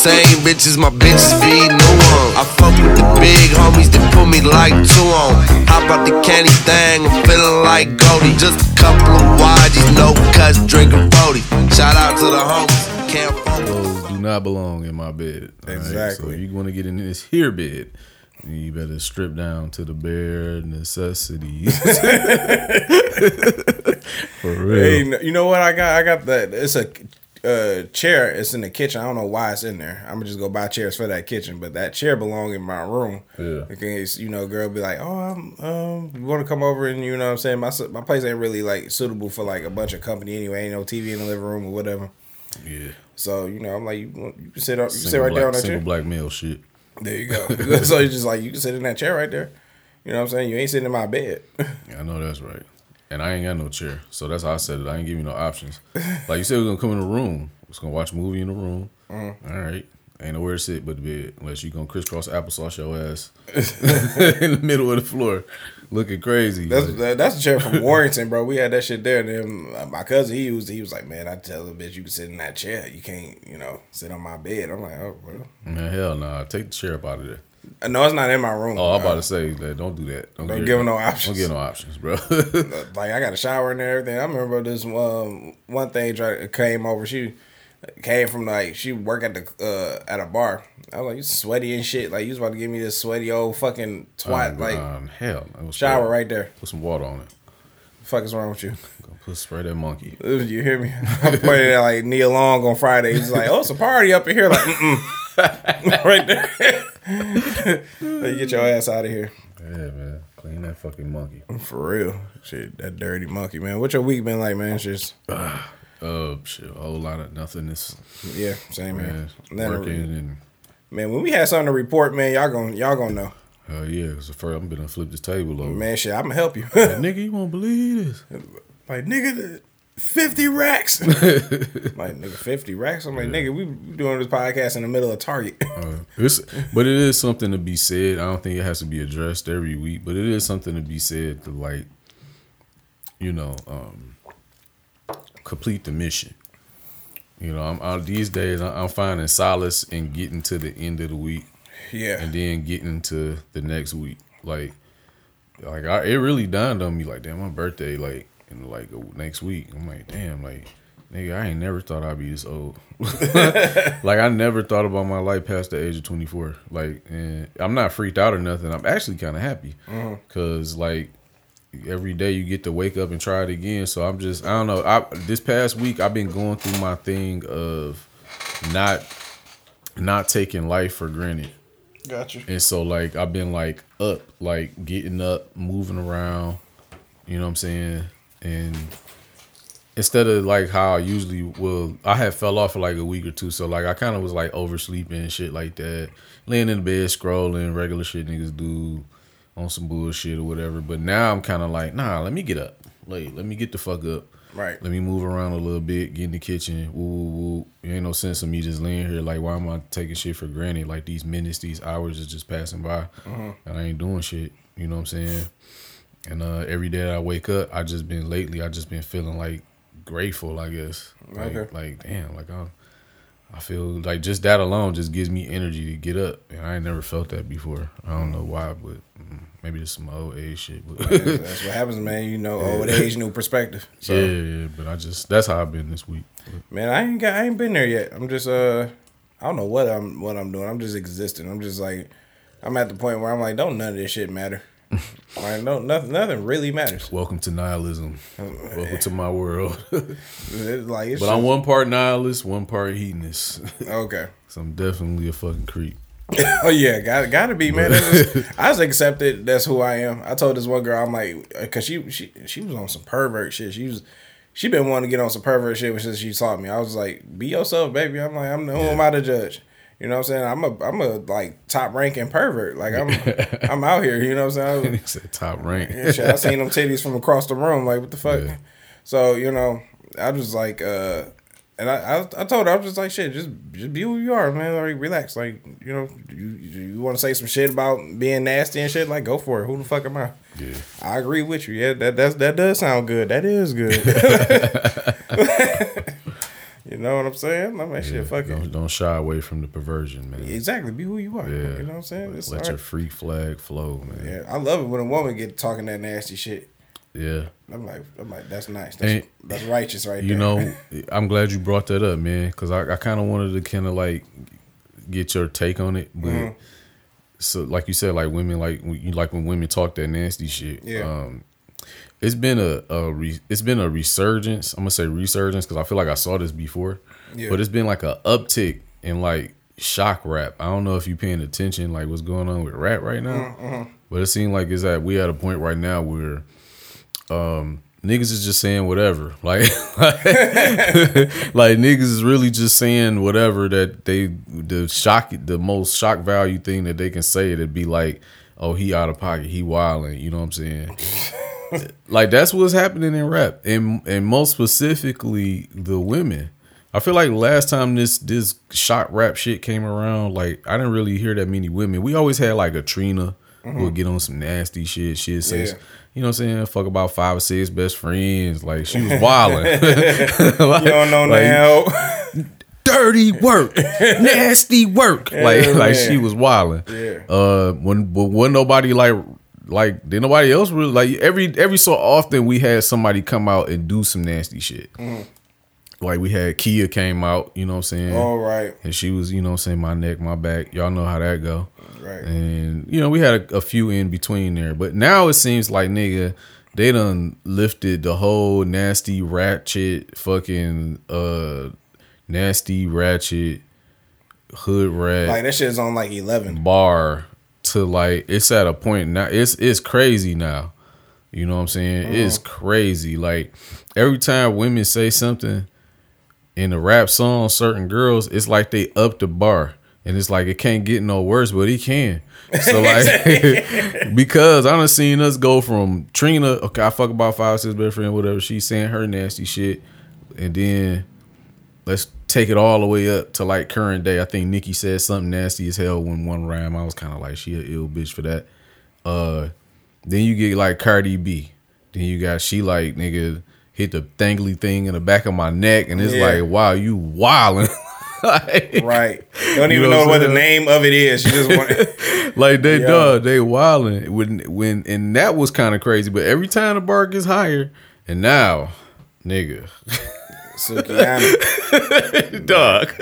same bitches, my bitches be new one. I fuck with the big homies that put me like two on. Hop out the candy thing, I'm feeling like Goldie. Just a couple of YGs, no cuts, drinking 40. Shout out to the homies, can't fuck with do not belong in my bed. all right? Exactly. So if you want to get in this here bed, you better strip down to the bare necessities. For real. Hey, you know what I got? I got that. It's a uh, chair. It's in the kitchen. I don't know why it's in there. I'm gonna just go buy chairs for that kitchen. But that chair belong in my room. Yeah. In case you know, girl be like, oh, I'm um, you want to come over and you know what I'm saying. My my place ain't really like suitable for like a bunch of company anyway. Ain't no TV in the living room or whatever. yeah. So you know, I'm like, you, you can sit up, you sit right black, there on that single chair. black male shit. There you go. so it's just like you can sit in that chair right there. You know what I'm saying? You ain't sitting in my bed. Yeah, I know that's right. And I ain't got no chair. So that's how I said it. I ain't give you no options. Like you said, we're gonna come in the room. We're just gonna watch a movie in the room. Mm-hmm. All right. Ain't nowhere to sit but the bed. Unless you gonna crisscross applesauce your ass in the middle of the floor. Looking crazy. That's Like, that's the chair from Warrington, bro. We had that shit there. And then my cousin, he was he was like, man, I tell the bitch you can sit in that chair. You can't, you know, sit on my bed. I'm like, oh, well. man, hell nah. Take the chair up out of there. No, it's not in my room. Oh, I'm about to say that. Don't do that. Don't, Don't give them no options. Don't give no options, bro. like I got a shower and everything. I remember this um, one thing tried, came over. She came from like she worked at the uh, at a bar. I was like, you sweaty and shit. Like you was about to give me this sweaty old fucking twat. Oh, like um, hell. shower right there. Put some water on it. What the fuck is wrong with you? Go put spray that monkey. You hear me? I'm pointed at like Neil Long on Friday. He's like, "Oh, it's a party up in here!" Like, right there. Like, get your ass out of here Yeah, man. Clean that fucking monkey. for real. Shit, that dirty monkey, man. What your week been like, man? It's just Uh, shit, a whole lot of nothingness. yeah, same Man, man. Then, working and man, when we had something to report, man, y'all gonna y'all gonna know, hell yeah. Cause the first I'm gonna flip this table over. man. Shit, I'm gonna help you. Like, nigga, you won't believe this. like nigga, fifty racks. like nigga, fifty racks. I'm like nigga, we doing this podcast in the middle of Target. Uh, but it is something to be said. I don't think it has to be addressed every week, but it is something to be said to like, you know, um, complete the mission. You know, I'm, these days I'm finding solace in getting to the end of the week yeah, and then getting to the next week. Like, like I, it really dawned on me, like, damn, my birthday, like, in like next week. I'm like, damn, like, nigga, I ain't never thought I'd be this old. like, I never thought about my life past the age of 24. Like, and I'm not freaked out or nothing. I'm actually kind of happy uh-huh. because, like, every day you get to wake up and try it again. So I'm just, I don't know. I this past week I've been going through my thing of not not taking life for granted. gotcha. And so like I've been like up, like getting up, moving around, you know what I'm saying? And instead of like how I usually will I had fell off for like a week or two. So like I kind of was like oversleeping and shit like that. Laying in the bed scrolling, regular shit niggas do on some bullshit or whatever. But now I'm kind of like, nah, let me get up. Like, let me get the fuck up. Right. Let me move around a little bit, get in the kitchen. Woo, woo, woo. Ain't no sense of me just laying here. Like, why am I taking shit for granted? Like, these minutes, these hours is just passing by. Uh-huh. And I ain't doing shit. You know what I'm saying? And uh, every day that I wake up, I just been lately, I just been feeling like grateful, I guess. Like, Okay. like damn, like I, I feel like just that alone just gives me energy to get up. And I ain't never felt that before. I don't know why, but mm, maybe it's some old age shit. But That's what happens, man. You know, old age, new perspective. So, yeah, yeah, but I just that's how I've been this week. man, I ain't got, I ain't been there yet. I'm just, uh, I don't know what I'm, what I'm doing. I'm just existing. I'm just like, I'm at the point where I'm like, don't none of this shit matter. Like, no, nothing, nothing really matters. Welcome to nihilism. Welcome to my world. It's like, it's but I'm one part nihilist, one part hedonist. okay. so I'm definitely a fucking creep. Oh yeah, got gotta be man. Just- I just accepted that's who I am. I told this one girl I'm like, uh, cause she she she was on some pervert shit. She was she been wanting to get on some pervert shit since she saw me. I was like, be yourself, baby. I'm like, I'm who am I to judge? You know what I'm saying? I'm a I'm a like top ranking pervert. Like I'm I'm out here. You know what I'm saying? He said top rank. Shit, I seen them titties from across the room. Like, what the fuck? Yeah. So you know, I was like, uh, and I, I, I told her I was just like, shit, just just be who you are, man. Like, relax. Like, you know, you you want to say some shit about being nasty and shit? Like, go for it. Who the fuck am I? Yeah. I agree with you. Yeah, that that's, that does sound good. That is good. you know what I'm saying? I'm like, shit, fuck. Don't, don't shy away from the perversion, man. Exactly. Be who you are. Yeah. You know what I'm saying? It's Let all your freak flag flow, man. Yeah, I love it when a woman get talking that nasty shit. Yeah. I'm like, I'm like, that's nice. That's, And- that's righteous right You there. You know, I'm glad you brought that up, man, because I, I kind of wanted to kind of like get your take on it, but Mm-hmm. so like you said, like women like when you like when women talk that nasty shit. Yeah. Um, it's been a, a re, it's been a resurgence. I'm gonna say resurgence because I feel like I saw this before, Yeah. but it's been like a uptick in like shock rap. I don't know if you're paying attention like what's going on with rap right now, Mm-hmm, but it seems like it's at we at a point right now where um niggas is just saying whatever like like niggas is really just saying whatever that they the shock the most shock value thing that they can say it'd be like oh he out of pocket he wilding you know what i'm saying like that's what's happening in rap and and most specifically the women i feel like last time this this shock rap shit came around like i didn't really hear that many women we always had like a trina who would get on some nasty shit shit say Yeah. you know what i'm saying fuck about five or six best friends like she was wilding you don't know like, now. dirty work, nasty work. like Yeah, like she was wilding. Yeah. Uh, when but when nobody like like did nobody else really like every every so often we had somebody come out and do some nasty shit. Mm-hmm. Like we had Khia came out, you know what I'm saying? All right. And she was, you know what I'm saying, my neck, my back. Y'all know how that go. Right. And you know, we had a, a few in between there. But now it seems like nigga, they done lifted the whole nasty ratchet fucking uh nasty ratchet hood rat Like that shit's on like eleven. bar to like it's at a point now it's it's crazy now. You know what I'm saying? Uh-huh. It's crazy. Like every time women say something in a rap song, certain girls, it's like they up the bar. And it's like it can't get no worse, but it can. So like because I done seen us go from Trina, okay, I fuck about five, six best friend, whatever, she's saying her nasty shit. And then let's take it all the way up to like current day. I think Nicki said something nasty as hell when one rhyme. I was kind of like, she a ill bitch for that. Uh, then you get like Cardi B. Then you got she like nigga hit the thangly thing in the back of my neck, and it's Yeah. like, wow, you wildin'. like, Right. Don't You even know know, what the name of it is. You just want like they Yeah. done, they wildin' when when and that was kind of crazy. But every time the bar gets higher, and now, nigga, Sukihana. dog.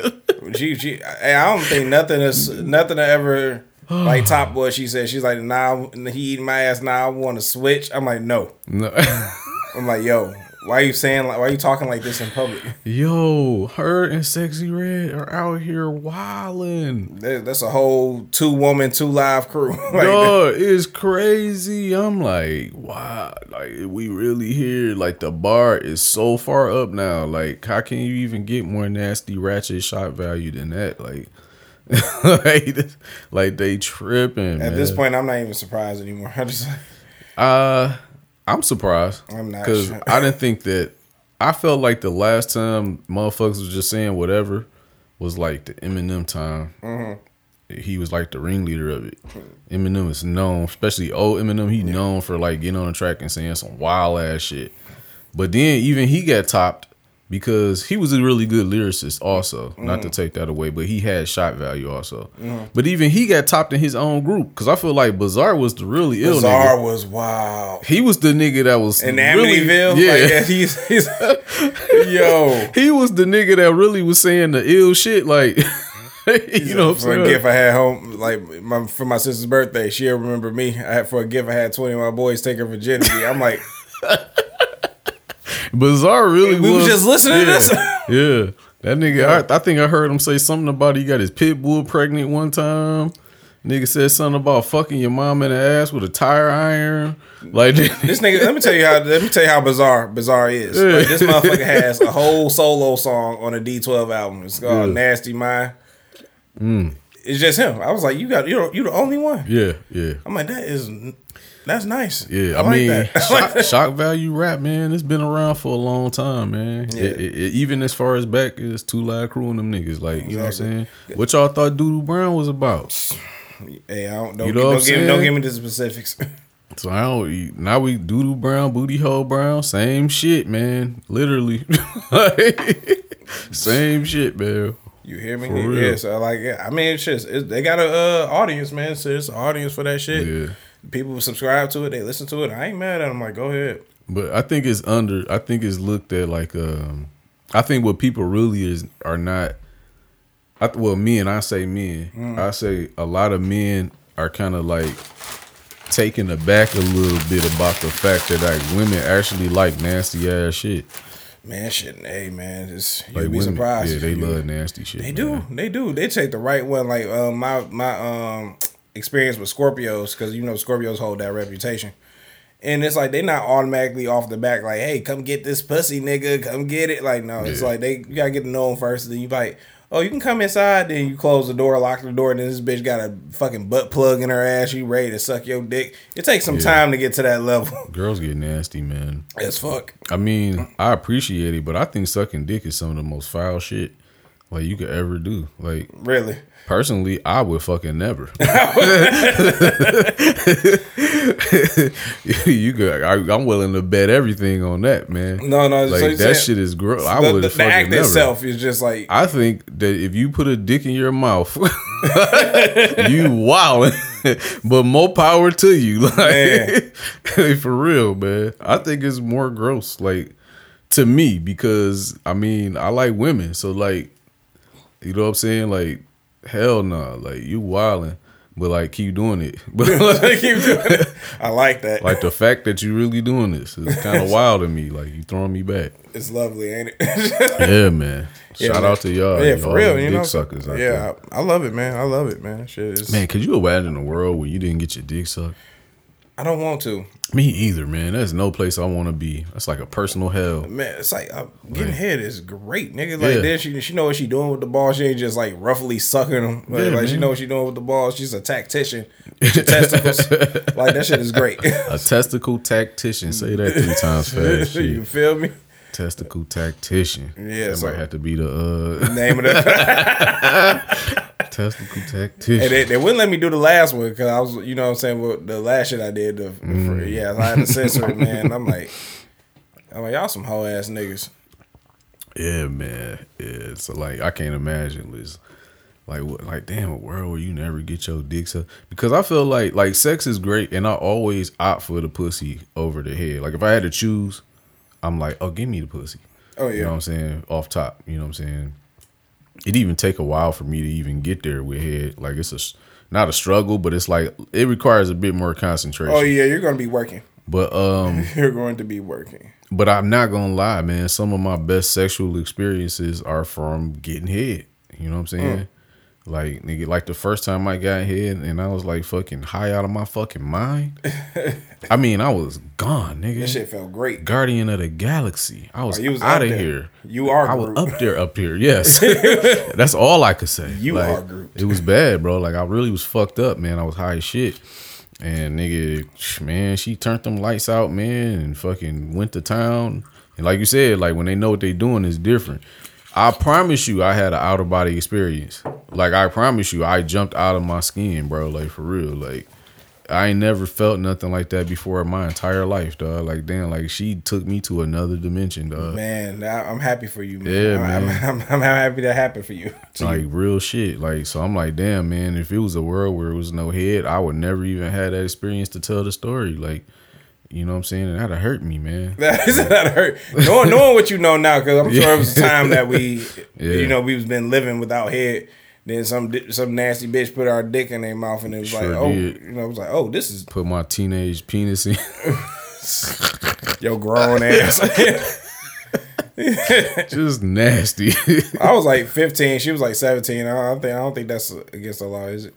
She, she, hey, I don't think nothing is nothing to ever like top what she said. She's like, nah, he eating my ass. Nah, I want to switch. I'm like, no. No. I'm like, yo, why are you saying like, why are you talking like this in public? Yo, her and Sexyy Red are out here wildin'. That- That's a whole two woman, two live crew. like, Dog, it's crazy. I'm like, wow, like we really here. Like the bar is so far up now. Like, how can you even get more nasty ratchet shot value than that? Like, like, like they tripping. At this point, I'm not even surprised anymore. I just Uh, I'm surprised. I'm not because sure. I didn't think that. I felt like the last time motherfuckers was just saying whatever was like the Eminem time. Mm-hmm. He was like the ringleader of it. Eminem is known, especially old Eminem. He known for like getting on the track and saying some wild ass shit. But then even he got topped because he was a really good lyricist also. Not Mm. to take that away, but he had shot value also. But even he got topped in his own group because I feel like Bizarre was the really ill nigga. Bizarre was wow He was the nigga that was In really, Amityville, Yeah, like, yeah, he's, he's yo. he was the nigga that really was saying the ill shit. Like, you know, what I'm for a gift I had home, like my for my sister's birthday, she'll remember me. I had for a gift I had twenty of my boys take her virginity. I'm like, Bizarre really we was just listening yeah, to this. Yeah, that nigga. I, I think I heard him say something about he got his pit bull pregnant one time. Nigga said something about fucking your mom in the ass with a tire iron. Like, This nigga, let me tell you how let me tell you how bizarre bizarre is. Like, this motherfucker has a whole solo song on a D12 album. It's called Yeah. Mm. Nasty Mind. It's just him. I was like, you got you you the only one. yeah, yeah. I'm like, that is that's nice. Yeah, I, like mean, shock, shock value rap, man. It's been around for a long time, man. Yeah. It- it- it- even as far as back as Two Live Crew and them niggas, like you know what I'm saying. What y'all thought Doodoo Brown was about? Hey, I don't don't, You don't, know what I'm give, don't give me the specifics. So I don't. Now we doodoo brown, booty hole brown, same shit, man. Literally, same shit, man. You hear me? Yeah. So like, yeah, I mean, it's just it's, they got a uh, audience, man. So it's an audience for that shit. Yeah. People subscribe to it. They listen to it. I ain't mad at them. Like, go ahead. But I think it's under. I think it's looked at like. um I think what people really is are not. I well, men. I say men. Mm. I say a lot of men are kind of like taken aback a little bit about the fact that like women actually like nasty ass shit. Man, shit. Hey, man, just you Like be women, surprised. yeah, they love nasty shit. They man. do. They do. They take the right one. Like um, my my um experience with Scorpios, because you know Scorpios hold that reputation. And it's like they're not automatically off the back like, hey, come get this pussy, nigga, come get it. Like no, it's like they you gotta get to know them first. Then you like, oh, you can come inside. Then you close the door, lock the door. And then this bitch got a fucking butt plug in her ass. You ready to suck your dick? It takes some Yeah. time to get to that level. Girls get nasty, man. As fuck. I mean, I appreciate it, but I think sucking dick is some of the most foul shit like you could ever do. Like Really. Personally, I would fucking never. you could. I, I'm willing to bet everything on that, man. No, no. like so that saying- shit is gross. I would the, the act never. itself is just like I think that if you put a dick in your mouth, you wildin'. but more power to you. Like, for real, man. I think it's more gross, like to me, because I mean I like women. So like you know what I'm saying? Like, hell no. Like you wildin'. But like keep doing it. But like, Keep doing it. I like that. like the fact that you really doing this is kind of wild to me. Like you throwing me back. it's lovely, ain't it? Yeah, man. Yeah, Shout man. out to y'all. yeah, y'all for real. You dick know, suckers yeah. I, I love it, man. I love it, man. Shit, Man, could you imagine a world where you didn't get your dick sucked? I don't want to, Me either, man. That's no place I want to be. That's like a personal hell. man. It's like uh, getting Right. head is great, nigga. Like Yeah. then she she know what she doing with the ball. She ain't just like roughly sucking them. Like, Yeah, like, she know what she doing with the ball. She's a tactician. Testicles, like that shit is great. A testicle tactician. Say that three times fast. you feel me? Testicle tactician. Yeah, that so- might have to be the uh, Name of the. testicle tactician. And they, they wouldn't let me do the last one because I was, you know what I'm saying, with the last shit I did. The, the Mm. yeah, I had to censor it, man. I'm like, I'm like, y'all some hoe ass niggas. Yeah, man. Yeah. So like, I can't imagine this. Like what? Like damn, a world where you never get your dick sucked. Because I feel like like sex is great, and I always opt for the pussy over the head. Like if I had to choose, I'm like, oh, give me the pussy. Oh, yeah. You know what. I'm saying? Off top. You know what I'm saying? It even take a while for me to even get there with head. Like it's a not a struggle, but it's like it requires a bit more concentration. Oh, yeah, you're going to be working. But um, You're going to be working. but I'm not gonna lie, man. Some of my best sexual experiences are from getting head. You know what I'm saying? Mm. Like nigga, like the first time I got head and I was like fucking high out of my fucking mind. I mean, I was gone, nigga. This shit felt great. Guardian of the Galaxy. I was, Oh, was out of there. here. You are I was up there, up here. Yes, that's all I could say. You Like, are. It was bad, bro. Like I really was fucked up, man. I was high as shit. And nigga, man, she turned them lights out, man, and fucking went to town. And like you said, like when they know what they doing is different. I promise you, I had an out of body experience. Like I promise you, I jumped out of my skin, bro. Like for real, like. I ain't never felt nothing like that before in my entire life, dog. Like damn, like she took me to another dimension, dog. Man, I'm happy for you, man. Yeah, I'm, man. I'm, I'm, I'm happy that happened for you. Like real shit. Like so, I'm like, damn, man. If it was a world where it was no head, I would never even had that experience to tell the story. Like, you know what I'm saying? And that'd hurt me, man. That that hurt. Knowing, knowing what you know now, because I'm sure it was a time that we, Yeah. you know, we've been living without head. Then some some nasty bitch put our dick in their mouth, and it was Sure like, oh, did. you know, it was like, oh, this is Put my teenage penis in. your grown ass. Just nasty. I was like 15. She was like 17. I don't think I don't think that's against the law, is it?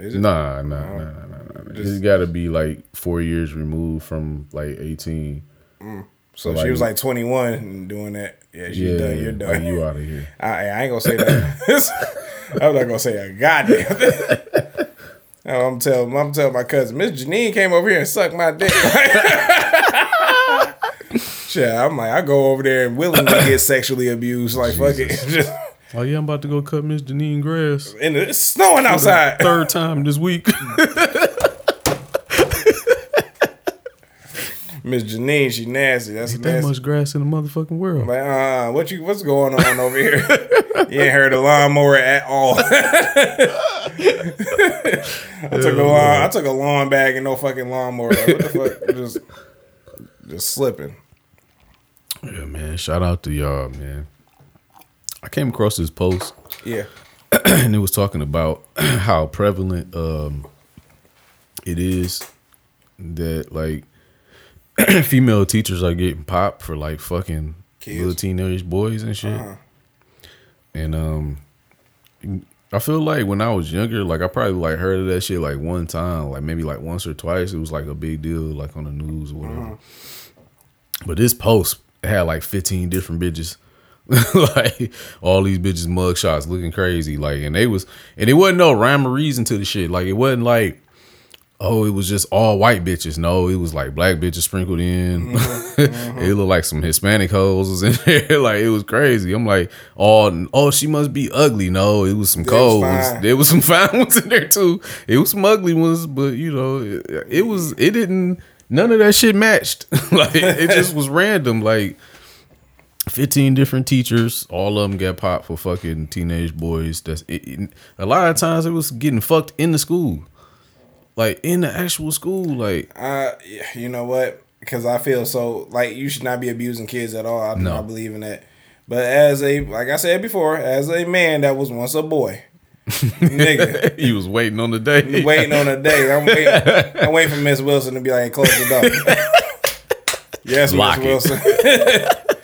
Is it? nah, nah, oh, nah, nah, nah, nah. It's got to be like four years removed from like 18. Mm. So like- she was like 21 doing that. Yeah, she's Yeah, done. You're like done. you out of here. I, I ain't gonna say that. I'm not gonna say a goddamn thing. I'm telling I'm telling my cousin, Miss Janine came over here and sucked my dick. Shit, I'm like, I go over there and willingly get sexually abused. Like, fuck it. Oh yeah, I'm about to go cut Miss Janine grass. and it's snowing outside. Third time this week. Miss Janine, she nasty. That's Ain't that nasty. much grass in the motherfucking world. Like, uh, what you what's going on over here? you ain't heard a lawnmower at all. I took a lawn, I took a lawn bag and no fucking lawnmower. Like, what the fuck? Just just slipping. Yeah, man. Shout out to y'all, man. I came across this post Yeah. and it was talking about how prevalent um it is that like female teachers are getting popped for like fucking Kids. little teenage boys and shit. Uh-huh. And um I feel like when I was younger, like I probably like heard of that shit like one time, like maybe like once or twice. It was like a big deal, like on the news or whatever. Uh-huh. But this post had like 15 different bitches. like all these bitches mug shots looking crazy. Like and they was and it wasn't no rhyme or reason to the shit. Like it wasn't like oh, it was just all white bitches. No, it was like black bitches sprinkled in. it looked like some Hispanic hoes was in there. like it was crazy. I'm like, oh, oh, she must be ugly. No, it was some cold ones. There was some fine ones in there too. It was some ugly ones, but you know, it, it was. It didn't. None of that shit matched. like it just was random. Like. 15 different teachers, all of them get popped for fucking teenage boys. That's it, it- a lot of times it was getting fucked in the school like in the actual school like Uh, you know what? Because I feel so like you should not be abusing kids at all. I do No. not believe in that. But as a like I said before, as a man that was once a boy, nigga, he was waiting on the day waiting on the day. I'm waiting. I'm waiting for Miss Wilson to be like, close the door. yes, Miss. Wilson.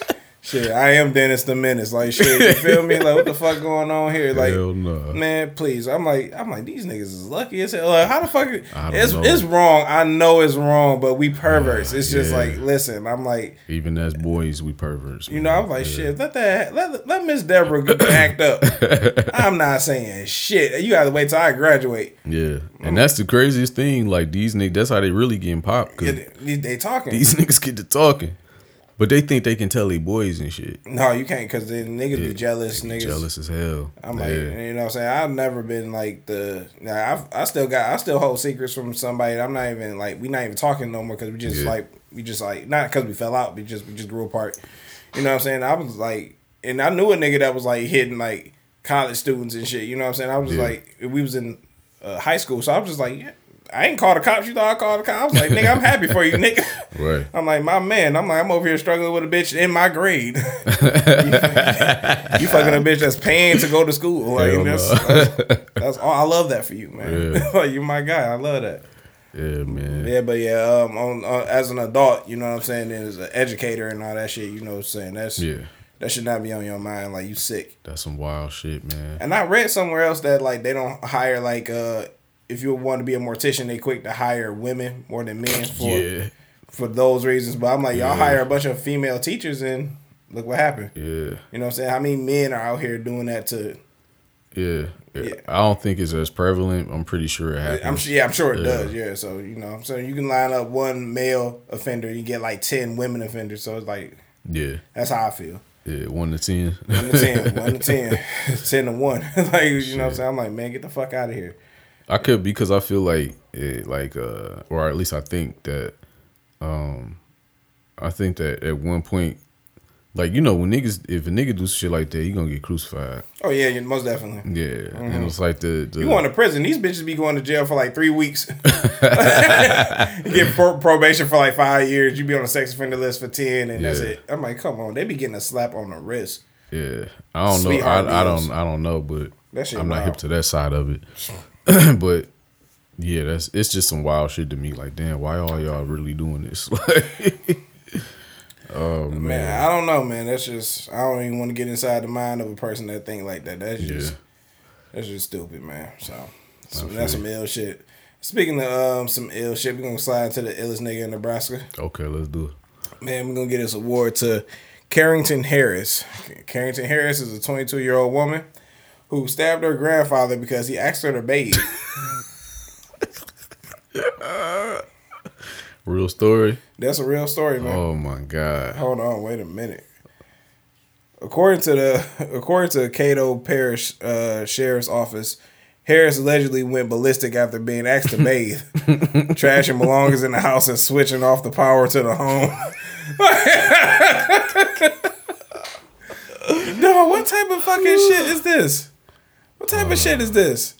shit, I am Dennis the Menace. Like shit, you feel me? Like what the fuck going on here? Like no. man, please. I'm like, I'm like, these niggas is lucky as hell. Like, how the fuck? It's know. it's wrong. I know it's wrong, but we perverts. It's just Yeah. like, listen. I'm like, even as boys we perverts you know, I'm like, shit. Let that let let Miss Deborah get act up. I'm not saying shit. You gotta wait till I graduate. yeah and that's the craziest thing like these niggas that's how they really getting popped because They, they talking. these niggas get to talking but they think they can tell they boys and shit no, you can't because the niggas be jealous. Niggas. jealous as hell I'm like, Yeah. you know what I'm saying? I've never been like the, nah, I've, I still got, I still hold secrets from somebody. I'm not even like, we not even talking no more because we just Yeah. like, we just like, not because we fell out, we just, we just grew apart. You know what I'm saying? I was like, and I knew a nigga that was like hitting like college students and shit. You know what I'm saying? I was Yeah. like, we was in uh, high school. So I was just like, yeah, I ain't called the cops. You thought I called the cops? I was like, nigga, I'm happy for you, nigga. right I'm like, my man. I'm like, I'm over here struggling with a bitch in my grade. you fucking a bitch that's paying to go to school. Like Hell that's, no. that's, that's all. I love that for you, man. Yeah. like you're my guy. I love that. yeah man Yeah, but yeah, um, on, uh, as an adult, you know what I'm saying, and as an educator and all that shit, you know what I'm saying. That's yeah that should not be on your mind. Like you sick. that's some wild shit man And I read somewhere else that like they don't hire like uh if you want to be a mortician, they quick to hire women more than men for yeah for those reasons. But I'm like, y'all Yeah. hire a bunch of female teachers and look what happened. yeah You know what I'm saying? How many men are out here doing that to yeah, yeah. I don't think it's as prevalent. I'm pretty sure it happens. I'm sure yeah, I'm sure it Yeah. does, yeah. So, you know, so you can line up one male offender, and you get like ten women offenders. So it's like Yeah, that's how I feel. yeah, one to ten. One to ten. one to ten. ten to one. like you know what I'm saying? I'm like, man, get the fuck out of here. I could because I feel like it, like uh, or at least I think that, um, I think that at one point, like you know, when niggas, if a nigga do shit like that, he gonna get crucified. Oh yeah, you- most definitely. Yeah, and it's like the, the You going to prison? These bitches be going to jail for like three weeks. you get pro- probation for like five years. You be on a sex offender list for ten, and that's it. I'm like, come on, they be getting a slap on the wrist. yeah. I don't know. I, I don't. I don't know, but I'm not hip to that side of it. but yeah, that's it's just some wild shit to me. Like, damn, why all y'all really doing this? Like, oh man, Man, I don't know, man. That's just I don't even want to get inside the mind of a person that think like that. That's just Yeah. that's just stupid, man. So, so that's some ill shit. Speaking of um some ill shit, we're gonna slide to the illest nigga in Nebraska. okay, let's do it. Man, we're gonna get this award to Carrington Harris. Carrington Harris is a 22 year old woman who stabbed her grandfather because he asked her to bathe. Real story. That's a real story, man. Oh my god. Hold on, wait a minute. According to the according to Caddo Parish uh, Sheriff's Office, Harris allegedly went ballistic after being asked to bathe, trashing belongings in the house and switching off the power to the home. no, what type of fucking shit is this? What type of shit is this?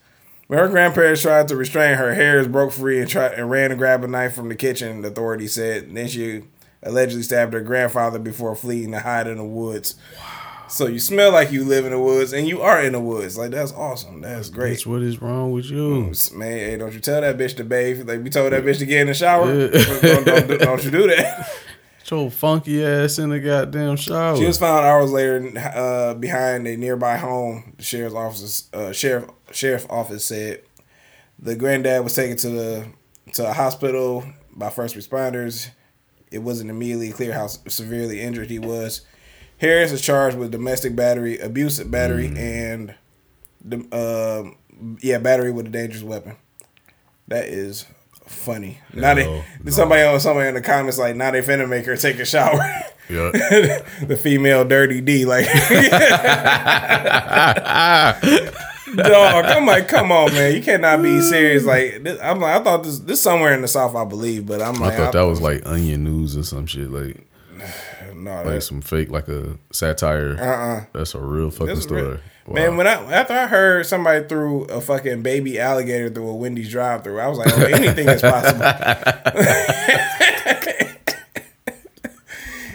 When her grandparents tried to restrain her, Harris broke free and tried and ran to grab a knife from the kitchen. The authorities said. Then she allegedly stabbed her grandfather before fleeing to hide in the woods. Wow. So you smell like you live in the woods, and you are in the woods. Like that's awesome. That's great. Bitch, what is wrong with you? Man, hey, don't you tell that bitch to bathe. Like we told that bitch to get in the shower. don't, don't, don't, don't you do that. Your funky ass in the goddamn shower. She was found hours later uh, behind a nearby home. The sheriff's office, uh, sheriff sheriff office said the granddad was taken to the to a hospital by first responders. It wasn't immediately clear how severely injured he was. Harris is charged with domestic battery, abusive battery, and the uh, yeah, battery with a dangerous weapon. That is funny. Now they No, somebody on somebody in the comments like now they finna make her take a shower. Yeah. the female dirty D like Dog, I'm like, come on, man! You cannot be serious. Like, this, I'm like, I thought this this somewhere in the south, I believe, but I'm I like, thought that was like onion news or some shit, like no, like that, some fake, like a satire. uh-uh. That's a real fucking story. real. Wow. Man, when I after I heard somebody threw a fucking baby alligator through a Wendy's drive-through, I was like, oh, anything is possible.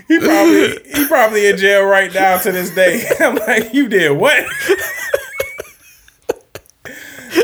he probably he probably in jail right now to this day. I'm like, you did what?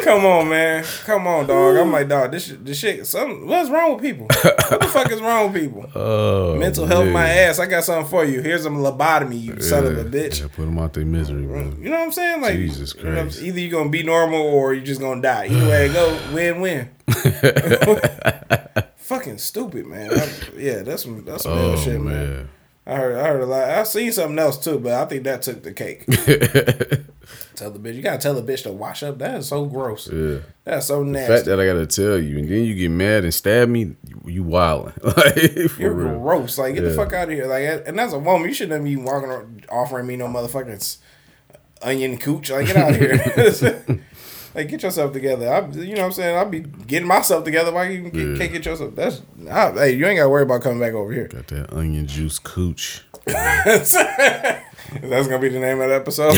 Come on, man. Come on, dog. I'm like, dog. This shit- this shit. Some what's wrong with people? What the fuck is wrong with people? oh, Mental health, man. my ass. I got something for you. Here's a lobotomy, you son of a Yeah, bitch. Yeah, put them out their misery, bro. Mm, you know what I'm saying? Like, Jesus you know Christ. either you're gonna be normal or you're just gonna die. Either way go, win win. Fucking stupid, man. I- yeah, that's some that's some Oh shit, man. man. I heard I heard a lot. I seen something else too, but I think that took the cake. tell the bitch, you gotta tell the bitch to wash up. That is so gross. Yeah. That's so nasty. The fact that I gotta tell you, and then you get mad and stab me, you, you wildin'. like You're real. gross. Like get the fuck out of here. Like, and that's a woman. You shouldn't be walking around offering me no motherfucking onion cooch. Like, get out of here. like, get yourself together. I, you know what I'm saying? I'll be getting myself together. Why you get, Yeah. can't get yourself? That's I, hey, you ain't got to worry about coming back over here. Got that onion juice cooch. That's gonna be the name of the episode.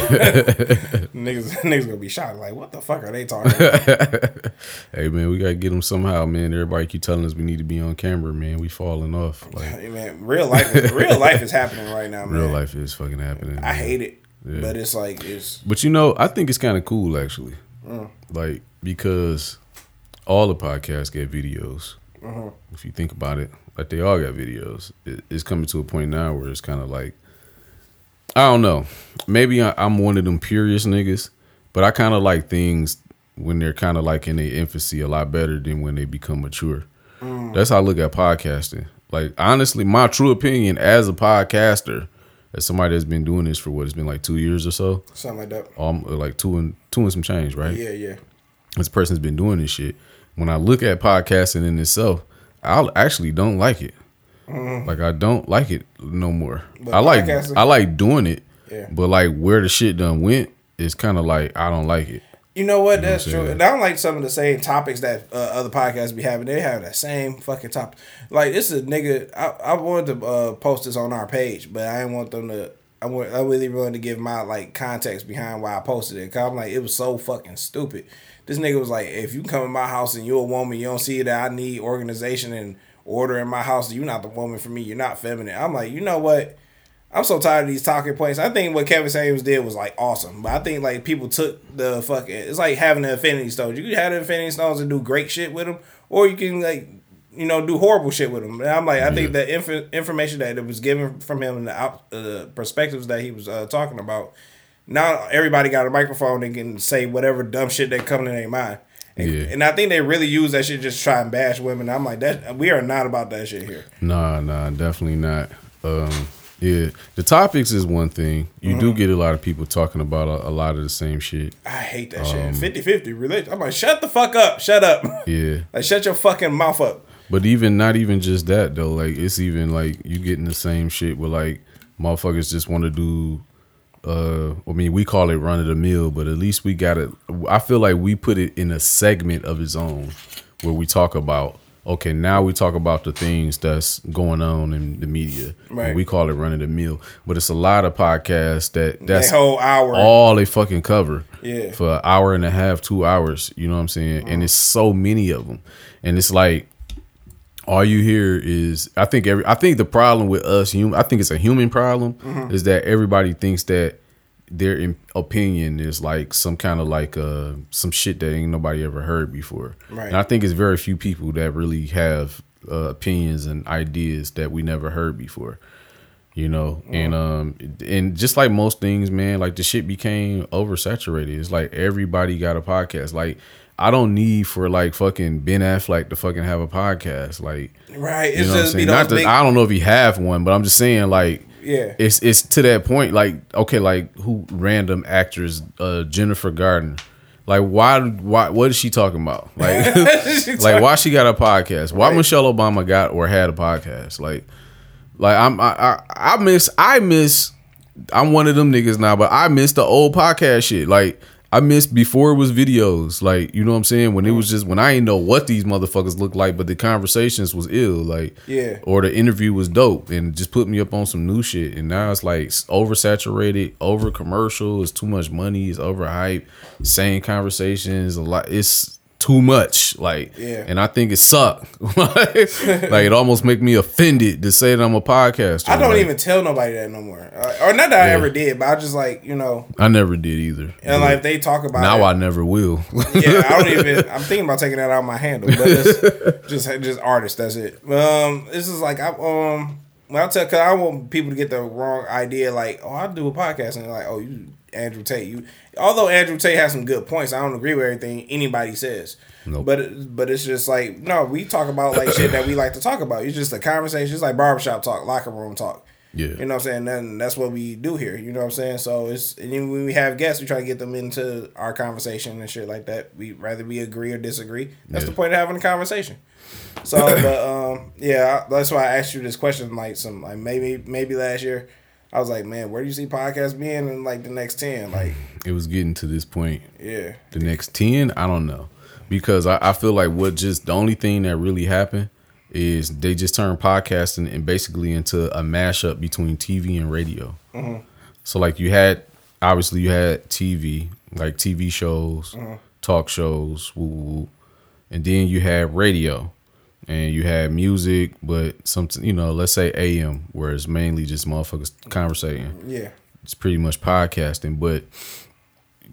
niggas, niggas gonna be shot. Like, what the fuck are they talking? about? Hey man, we gotta get them somehow, man. Everybody keep telling us we need to be on camera, man. We falling off. Like Hey, man, real life, is, real life is happening right now, man. real life is fucking happening. I man. hate it, Yeah. but it's like it's But you know, I think it's kind of cool actually. Mm. Like because all the podcasts get videos. Mm-hmm. If you think about it, like they all got videos. It, it's coming to a point now where it's kind of like I don't know. Maybe I, I'm one of them puriest niggas, but I kind of like things when they're kind of like in their infancy a lot better than when they become mature. Mm. That's how I look at podcasting. Like honestly, my true opinion as a podcaster, as somebody that's been doing this for what it's been like two years or so, something like that. um, like two and two and some change, right? Yeah, yeah. This person's been doing this shit. When I look at podcasting in itself, I actually don't like it. Like I don't like it no more. But I like podcasting- I like doing it, Yeah. but like where the shit done went is kind of like I don't like it. You know what? know That's what true. And I don't like some of the same topics that uh, other podcasts be having. They have that same fucking topic. Like this is a nigga. I, I wanted to uh, post this on our page, but I didn't want them to. I want. I really wanted to give my like context behind why I posted it. Cause I'm like, it was so fucking stupid. This nigga was like, if you come in my house and you're a woman, you don't see that I need organization and order in my house. You're not the woman for me. You're not feminine. I'm like, you know what? I'm so tired of these talking points. I think what Kevin Samuels did was like awesome, but I think like people took the fucking. It's like having the Infinity Stones. You can have the Infinity Stones and do great shit with them, or you can like you know do horrible shit with them. And I'm like, I think the inf- information that it was given from him and the op- uh, perspectives that he was uh, talking about. Now everybody got a microphone and can say whatever dumb shit that come to their mind. And, Yeah. and I think they really use that shit just to try and bash women. I'm like that. We are not about that shit here. Nah, nah, definitely not. Um, yeah, the topics is one thing. You Mm-hmm. do get a lot of people talking about a, a lot of the same shit. I hate that Um, shit. 50-50 religion. I'm like, shut the fuck up. Shut up. Yeah, Like shut your fucking mouth up. but even not even just that though. Like it's even like you getting the same shit with like motherfuckers just want to do uh I mean we call it run of the mill, but at least we got it I feel like we put it in a segment of its own where we talk about okay, now we talk about the things that's going on in the media. Right. We call it running the mill. But it's a lot of podcasts that that's that whole hour. all they fucking cover. Yeah. For an hour and a half, two hours. You know what I'm saying? And it's so many of them. And it's like all you hear is I think every I think the problem with us human I think it's a human problem Mm-hmm. is that everybody thinks that their opinion is like some kind of like uh some shit that ain't nobody ever heard before. Right. And I think it's very few people that really have uh, opinions and ideas that we never heard before. You know, and um and just like most things, man, like the shit became oversaturated. It's like everybody got a podcast. Like I don't need for like fucking Ben Affleck to fucking have a podcast. Like right. you It's know what I'm just saying? Not that big. I don't know if he have one, but I'm just saying like Yeah. it's it's to that point. Like okay, like who random actress uh Jennifer Gardner. Like why why what is she talking about? Like like why she got a podcast? Why Right. Michelle Obama got or had a podcast? Like like I'm I, I I miss I miss I'm one of them niggas now, but I miss the old podcast shit. Like I miss before it was videos. Like you know what I'm saying? When it was just when I didn't know what these motherfuckers looked like, but the conversations was ill. Like Yeah. or the interview was dope and just put me up on some new shit. And now it's like oversaturated, over commercial. It's too much money. It's overhyped. Same conversations. A lot. It's too much. Like Yeah. and I think it sucked. like it almost make me offended to say that I'm a podcaster. I don't Like, even tell nobody that no more. Uh, or not that I ever did, but I just like you know, I never did either. and like they talk about now it, I never will. yeah, I don't even. I'm thinking about taking that out of my handle, but it's just just artists. That's it. Um, this is like I um. When I tell, cause I want people to get the wrong idea. Like, oh, I do a podcast, and they're like, oh, you Andrew Tate. You, although Andrew Tate has some good points, I don't agree with everything anybody says. Nope. But but it's just like no, we talk about like shit that we like to talk about. It's just a conversation. It's like barbershop talk, locker room talk. Yeah. You know what I'm saying? Then that's what we do here. You know what I'm saying? So it's and then when we have guests, we try to get them into our conversation and shit like that. We rather we agree or disagree. That's Yeah. the point of having a conversation. So, but um, yeah, that's why I asked you this question. Like some, like maybe maybe last year, I was like, man, where do you see podcasts being in like the next ten? Like, it was getting to this point. yeah, The next ten, I don't know, because I, I feel like what just the only thing that really happened is they just turned podcasting and basically into a mashup between TV and radio. Mm-hmm. So like you had obviously you had TV like TV shows, mm-hmm. talk shows, woo. and then you had radio. And you had music, but something you know, let's say AM, where it's mainly just motherfuckers conversating yeah, it's pretty much podcasting, but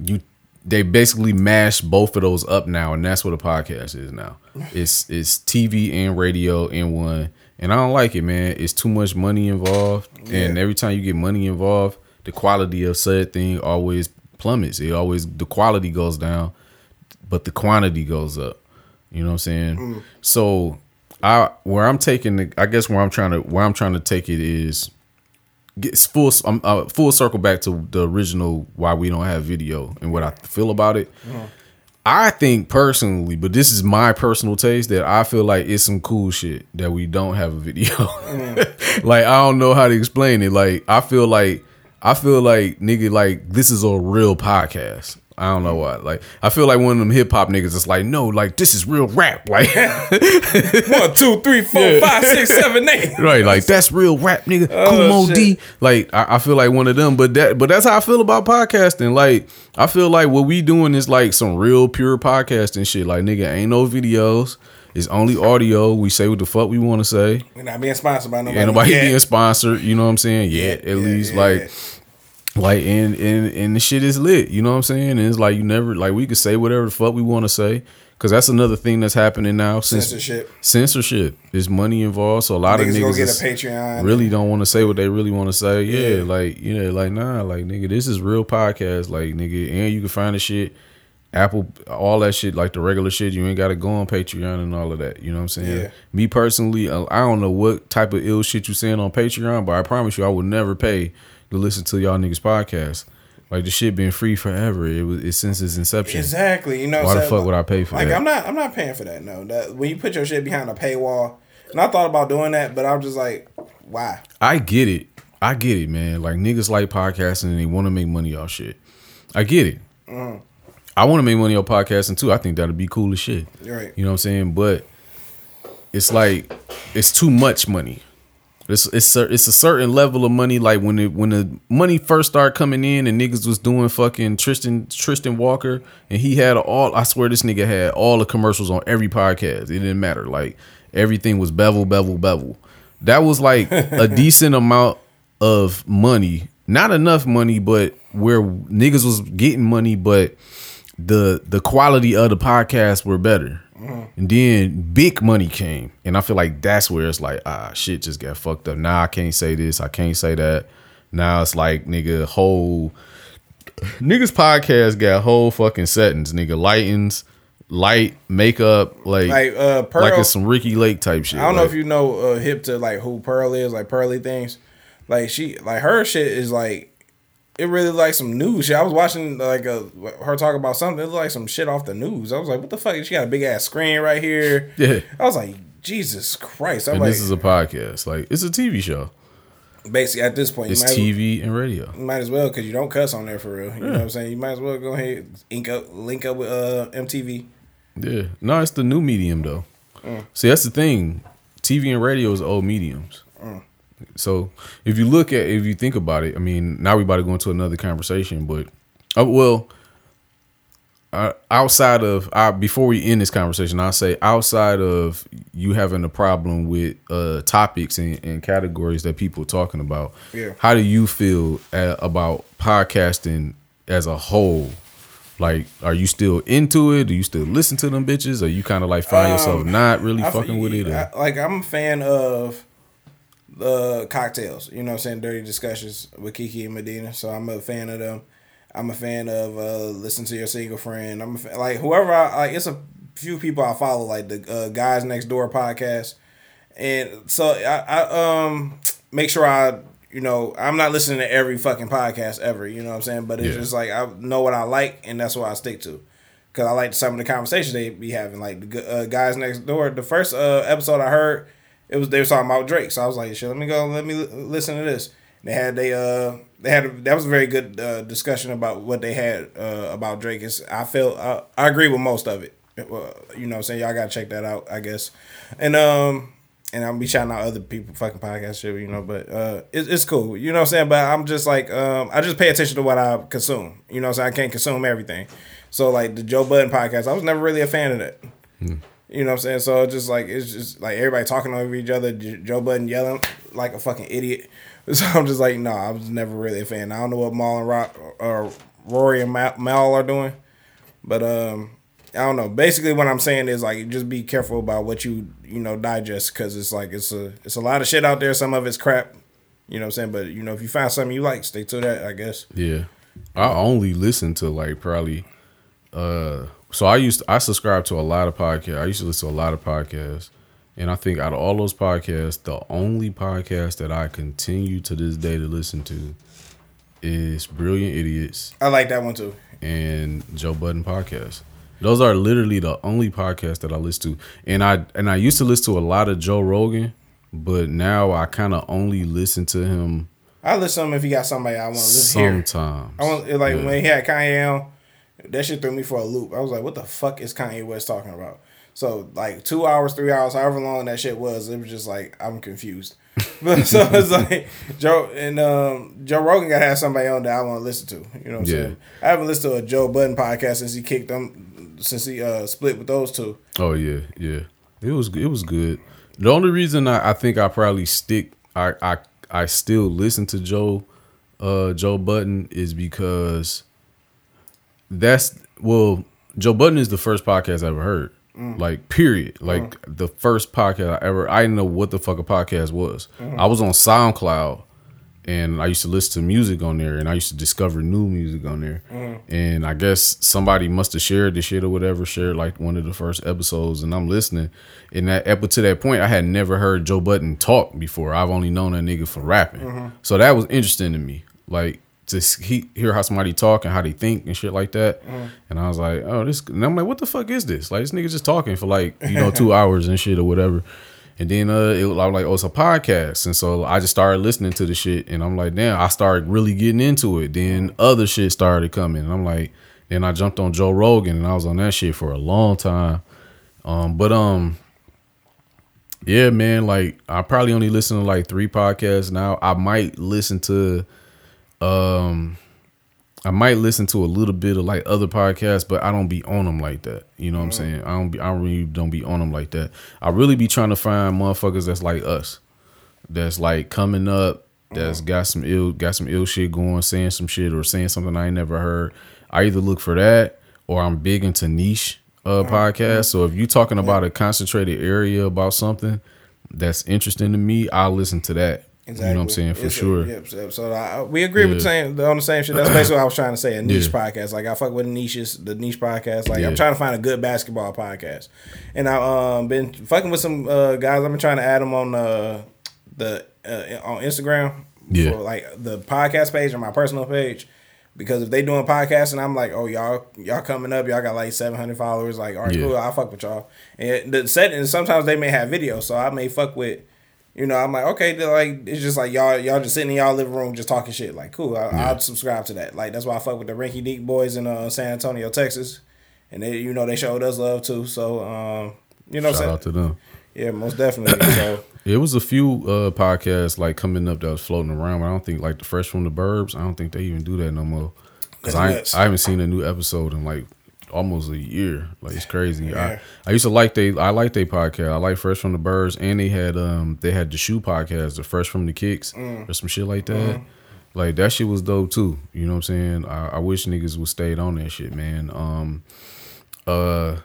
you they basically mash both of those up now, and that's what a podcast is now. It's it's TV and radio in one, and I don't like it, man. It's too much money involved, and every time you get money involved, the quality of said thing always plummets. It always the quality goes down, but the quantity goes up. You know what I'm saying? Mm. So I where I'm taking the I guess where I'm trying to where I'm trying to take it is get full um, uh, full circle back to the original why we don't have video and what I feel about it. I think personally, but this is my personal taste that I feel like it's some cool shit that we don't have a video. like I don't know how to explain it. Like I feel like I feel like nigga like this is a real podcast. I don't know why. Like I feel like one of them hip hop niggas is like, no, like this is real rap. Like one, two, three, four, five, six, seven, eight. right, like that's real rap, nigga. Oh, Kool Moe Dee. Oh. Like I, I feel like one of them, but that but that's how I feel about podcasting. Like I feel like what we doing is like some real pure podcasting shit. Like nigga, ain't no videos. It's only audio. We say what the fuck we want to say. We're not being sponsored by nobody. Ain't nobody yet. being sponsored. You know what I'm saying? Yet at Yeah, least yeah, like. Like and, and and the shit is lit, you know what I'm saying? And it's like you never like we could say whatever the fuck we want to say, because that's another thing that's happening now. Censorship. censorship, there's money involved, so a lot of Niggas go niggas get a Patreon. really don't want to say what they really want to say. Yeah, Yeah. like know, like nah, like nigga, this is real podcast. Like nigga, and you can find the shit, Apple, all that shit, like the regular shit. You ain't got to go on Patreon and all of that. You know what I'm saying? Yeah. Me personally, uh, I don't know what type of ill shit you saying on Patreon, but I promise you, I would never pay to listen to y'all niggas podcast. Like the shit been free forever. It was it since its inception. Exactly. You know, Why the so, fuck would I pay for like that? I'm not I'm not paying for that. No, that when you put your shit behind a paywall, and I thought about doing that, but I was just like, why? I get it. I get it, man. Like niggas like podcasting and they want to make money off shit. I get it. Mm. I want to make money off podcasting too. I think that'd be cool as shit. Right. You know what I'm saying? But it's like it's too much money. It's it's a, it's a certain level of money. Like when it when the money first started coming in and niggas was doing fucking Tristan Tristan Walker and he had all. I swear this nigga had all the commercials on every podcast. It didn't matter. Like everything was bevel bevel bevel. That was like a decent amount of money. Not enough money, but where niggas was getting money, but the the quality of the podcasts were better. And then big money came, and I feel like that's where it's like, ah, shit just got fucked up. Now I can't say this, I can't say that. Now it's like, nigga, whole niggas podcast got whole fucking settings, nigga, lightings, light makeup, like Like uh, Pearl. like it's some Ricki Lake type shit. I don't know if you know uh, hip to like who Pearl is, like Pearly things. Like she, like her shit is like, it really like some news shit. I was watching like a, her talk about something. It looked like some shit off the news. I was like, what the fuck? She got a big ass screen right here. Yeah. I was like, Jesus Christ. I'm And like, this is a podcast. Like it's a TV show. basically at this point, you It's TV and radio. you might as well because you don't cuss on there for real. You know what I'm saying? You might as well go ahead ink up, link up with uh MTV. Yeah. No, it's the new medium though. See, that's the thing. TV and radio is old mediums. So if you look at if you think about it, I mean, now we're about to go into another conversation, but uh, well, uh, outside of uh, before we end this conversation, I'll say outside of you having a problem with uh, topics and, and categories that people are talking about, Yeah. how do you feel uh, about podcasting as a whole? Like, are you still into it? Do you still listen to them bitches? Or you kind of like find yourself not really Um, I fucking with it? or- like I'm a fan of the cocktails. You know what I'm saying? Dirty discussions with Kiki and Medina. So I'm a fan of them. I'm a fan of uh listen to your single friend. I'm a fan, like whoever I like. It's a few people I follow, like the uh, guys next door podcast, and so I, I um make sure I you know I'm not listening to every fucking podcast ever. You know what I'm saying? But it's Yeah. just like I know what I like, and that's what I stick to. Cause I like some of the conversations they be having, like the uh, guys next door. The first uh, episode I heard, it was they were talking about Drake, so I was like, "Shit, let me go, let me li- listen to this." They had they uh they had a, that was a very good uh, discussion about what they had uh, about Drake. Is I feel I, I agree with most of it. Uh, you know, I'm saying y'all gotta check that out, I guess. And um and I'll be shouting out other people fucking podcast shit, you know, but uh it's, it's cool. You know what I'm saying? But I'm just like um I just pay attention to what I consume. You know I'm saying? I can't consume everything. So like the Joe Budden podcast, I was never really a fan of that. You know what I'm saying? So it's just like it's just like everybody talking over each other, Joe Budden yelling like a fucking idiot. So I'm just like, no, I was never really a fan. I don't know what Mal and Rock or Rory and Mal are doing, but um, I don't know. Basically, what I'm saying is like, just be careful about what you you know digest because it's like it's a it's a lot of shit out there. Some of it's crap. You know what I'm saying? But you know, if you find something you like, stay to that. I guess. Yeah. I only listen to like probably uh so I used to, I subscribe to a lot of podcasts. I used to listen to a lot of podcasts. And I think out of all those podcasts, the only podcast that I continue to this day to listen to is Brilliant Idiots I like that one too. and Joe Budden podcast. Those are literally the only podcasts that I listen to. And I and I used to listen to a lot of Joe Rogan, but now I kind of only listen to him I listen to him if he got somebody I want to listen here. sometimes. I want like Yeah. when he had Kanye on, that shit threw me for a loop. I was like, what the fuck is Kanye West talking about? So like two hours, three hours, however long that shit was, it was just like I'm confused. but so it's like Joe and um, Joe Rogan got to have somebody on that I want to listen to. You know what I'm Yeah. saying? I haven't listened to a Joe Budden podcast since he kicked them, since he uh, split with those two. Oh yeah, yeah. It was it was good. The only reason I, I think I probably stick I, I I still listen to Joe uh Joe Budden is because that's well Joe Budden is the first podcast I ever heard. Mm. Like period. Mm. Like the first podcast I ever I didn't know what the fuck a podcast was. Mm. I was on SoundCloud and I used to listen to music on there, and I used to discover new music on there. And I guess somebody must have shared the shit or whatever, shared like one of the first episodes, and I'm listening. And that up to that point, I had never heard Joe Budden talk before. I've only known that nigga for rapping, mm-hmm. so that was interesting to me. Like to he, hear how somebody talk and how they think and shit like that. And I was like, oh, this. And I'm like, what the fuck is this? Like this nigga just talking for like you know two hours and shit or whatever. And then uh, it, I was like, oh, it's a podcast, and so I just started listening to the shit, and I'm like, damn, I started really getting into it. Then other shit started coming, and I'm like, then I jumped on Joe Rogan, and I was on that shit for a long time. Um, but um, yeah, man, like I probably only listen to like three podcasts now. I might listen to, um, I might listen to a little bit of like other podcasts, but I don't be on them like that. You know what I'm saying? I don't be, I really don't be on them like that. I really be trying to find motherfuckers that's like us, that's like coming up, that's got some ill, got some ill shit going, saying some shit or saying something I ain't never heard. I either look for that or I'm big into niche uh podcasts. So if you're talking about a concentrated area about something that's interesting to me, I'll listen to that. You know what I'm saying? For Yes, sure. Yep, yep. So I, we agree with Yeah. the same on the same shit. That's basically what I was trying to say. A niche Yeah. podcast. Like I fuck with niches, the niche podcast. Like. I'm trying to find a good basketball podcast. And I um been fucking with some uh, guys. I've been trying to add them on uh, the uh, on Instagram. Yeah. For like the podcast page or my personal page. Because if they doing podcasts and I'm like, oh y'all y'all coming up, y'all got like 700 followers. Like, all right, cool, I fuck with y'all. And the setting sometimes they may have videos, so I may fuck with. You know, I'm like, okay, they're like it's just like y'all, y'all just sitting in y'all living room just talking shit. Like, cool, I, I'll subscribe to that. Like, that's why I fuck with the Rinky Dink Boys in uh, San Antonio, Texas, and they, you know, they showed us love too. So, um, you know, what Shout I'm out to them. yeah, most definitely. So, It was a few uh podcasts like coming up that was floating around, but I don't think like the Fresh from the Burbs. I don't think they even do that no more. Cause That's I nuts. I haven't seen a new episode in like almost a year. Like it's crazy. Yeah. I I used to like they I like they podcast. I like Fresh from the Burbs, and they had um they had the Shoe podcast, the Fresh from the Kicks, Mm. or some shit like that. Mm-hmm. Like that shit was dope too. You know what I'm saying? I, I wish niggas would stayed on that shit, man. Um, uh,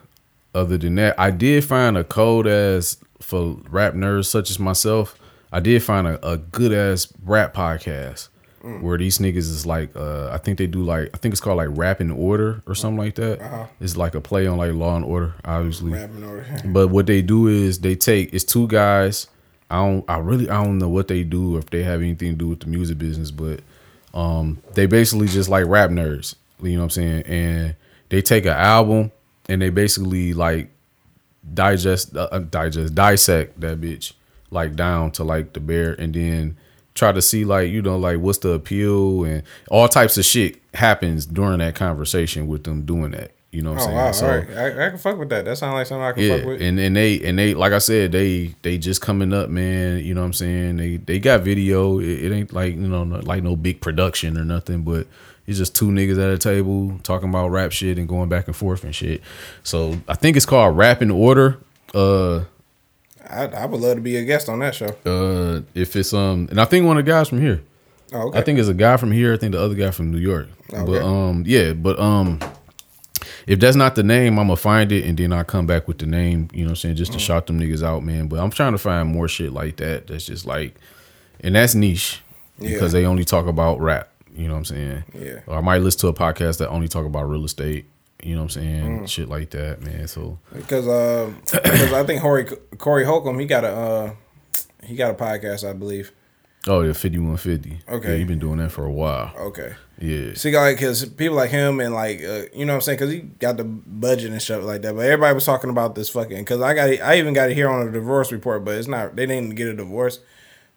other than that, I did find a code as for rap nerds such as myself. I did find a, a good ass rap podcast where these niggas is like, uh, I think they do like, I think it's called like Rap in Order or something like that. Uh-huh. It's like a play on like Law and Order, obviously. over here. But what they do is they take it's two guys. I don't I really I don't know what they do or if they have anything to do with the music business, but um they basically just like rap nerds. You know what I'm saying? And they take an album and they basically like digest uh, uh, digest dissect that bitch like down to like the bare and then try to see like you know like what's the appeal and all types of shit happens during that conversation with them doing that. You know what I'm Oh saying? wow, So- all right, I, I can fuck with that. That sounds like something I can yeah, fuck with. and and they and they like I said, they they just coming up, man. You know what I'm saying? They they got video. It, it ain't like you know like no big production or nothing, but it's just two niggas at a table talking about rap shit and going back and forth and shit. So I think it's called Rap in Order. Uh, I, I would love to be a guest on that show. uh, if it's um, and I think one of the guys from here. Oh, okay. I think it's a guy from here. I think the other guy from New York. Okay. But um, yeah, but um, if that's not the name, I'm gonna find it and then I'll come back with the name. You know, what I'm saying just to shout them niggas out, man. But I'm trying to find more shit like that. That's just like, and that's niche because Yeah. they only talk about rap. You know what I'm saying? Yeah. Or I might listen to a podcast that only talk about real estate. You know what I'm saying? Shit like that, man. So because uh, because I think Corey Corey Holcomb he got a uh, he got a podcast I believe. oh yeah, 5150. Okay. yeah, he been doing that for a while. Okay. Yeah. See, like, cause people like him and like, uh, you know what I'm saying? Cause he got the budget and stuff like that. But everybody was talking about this fucking. Cause I got, I even got it here on a divorce report, but it's not. They didn't get a divorce.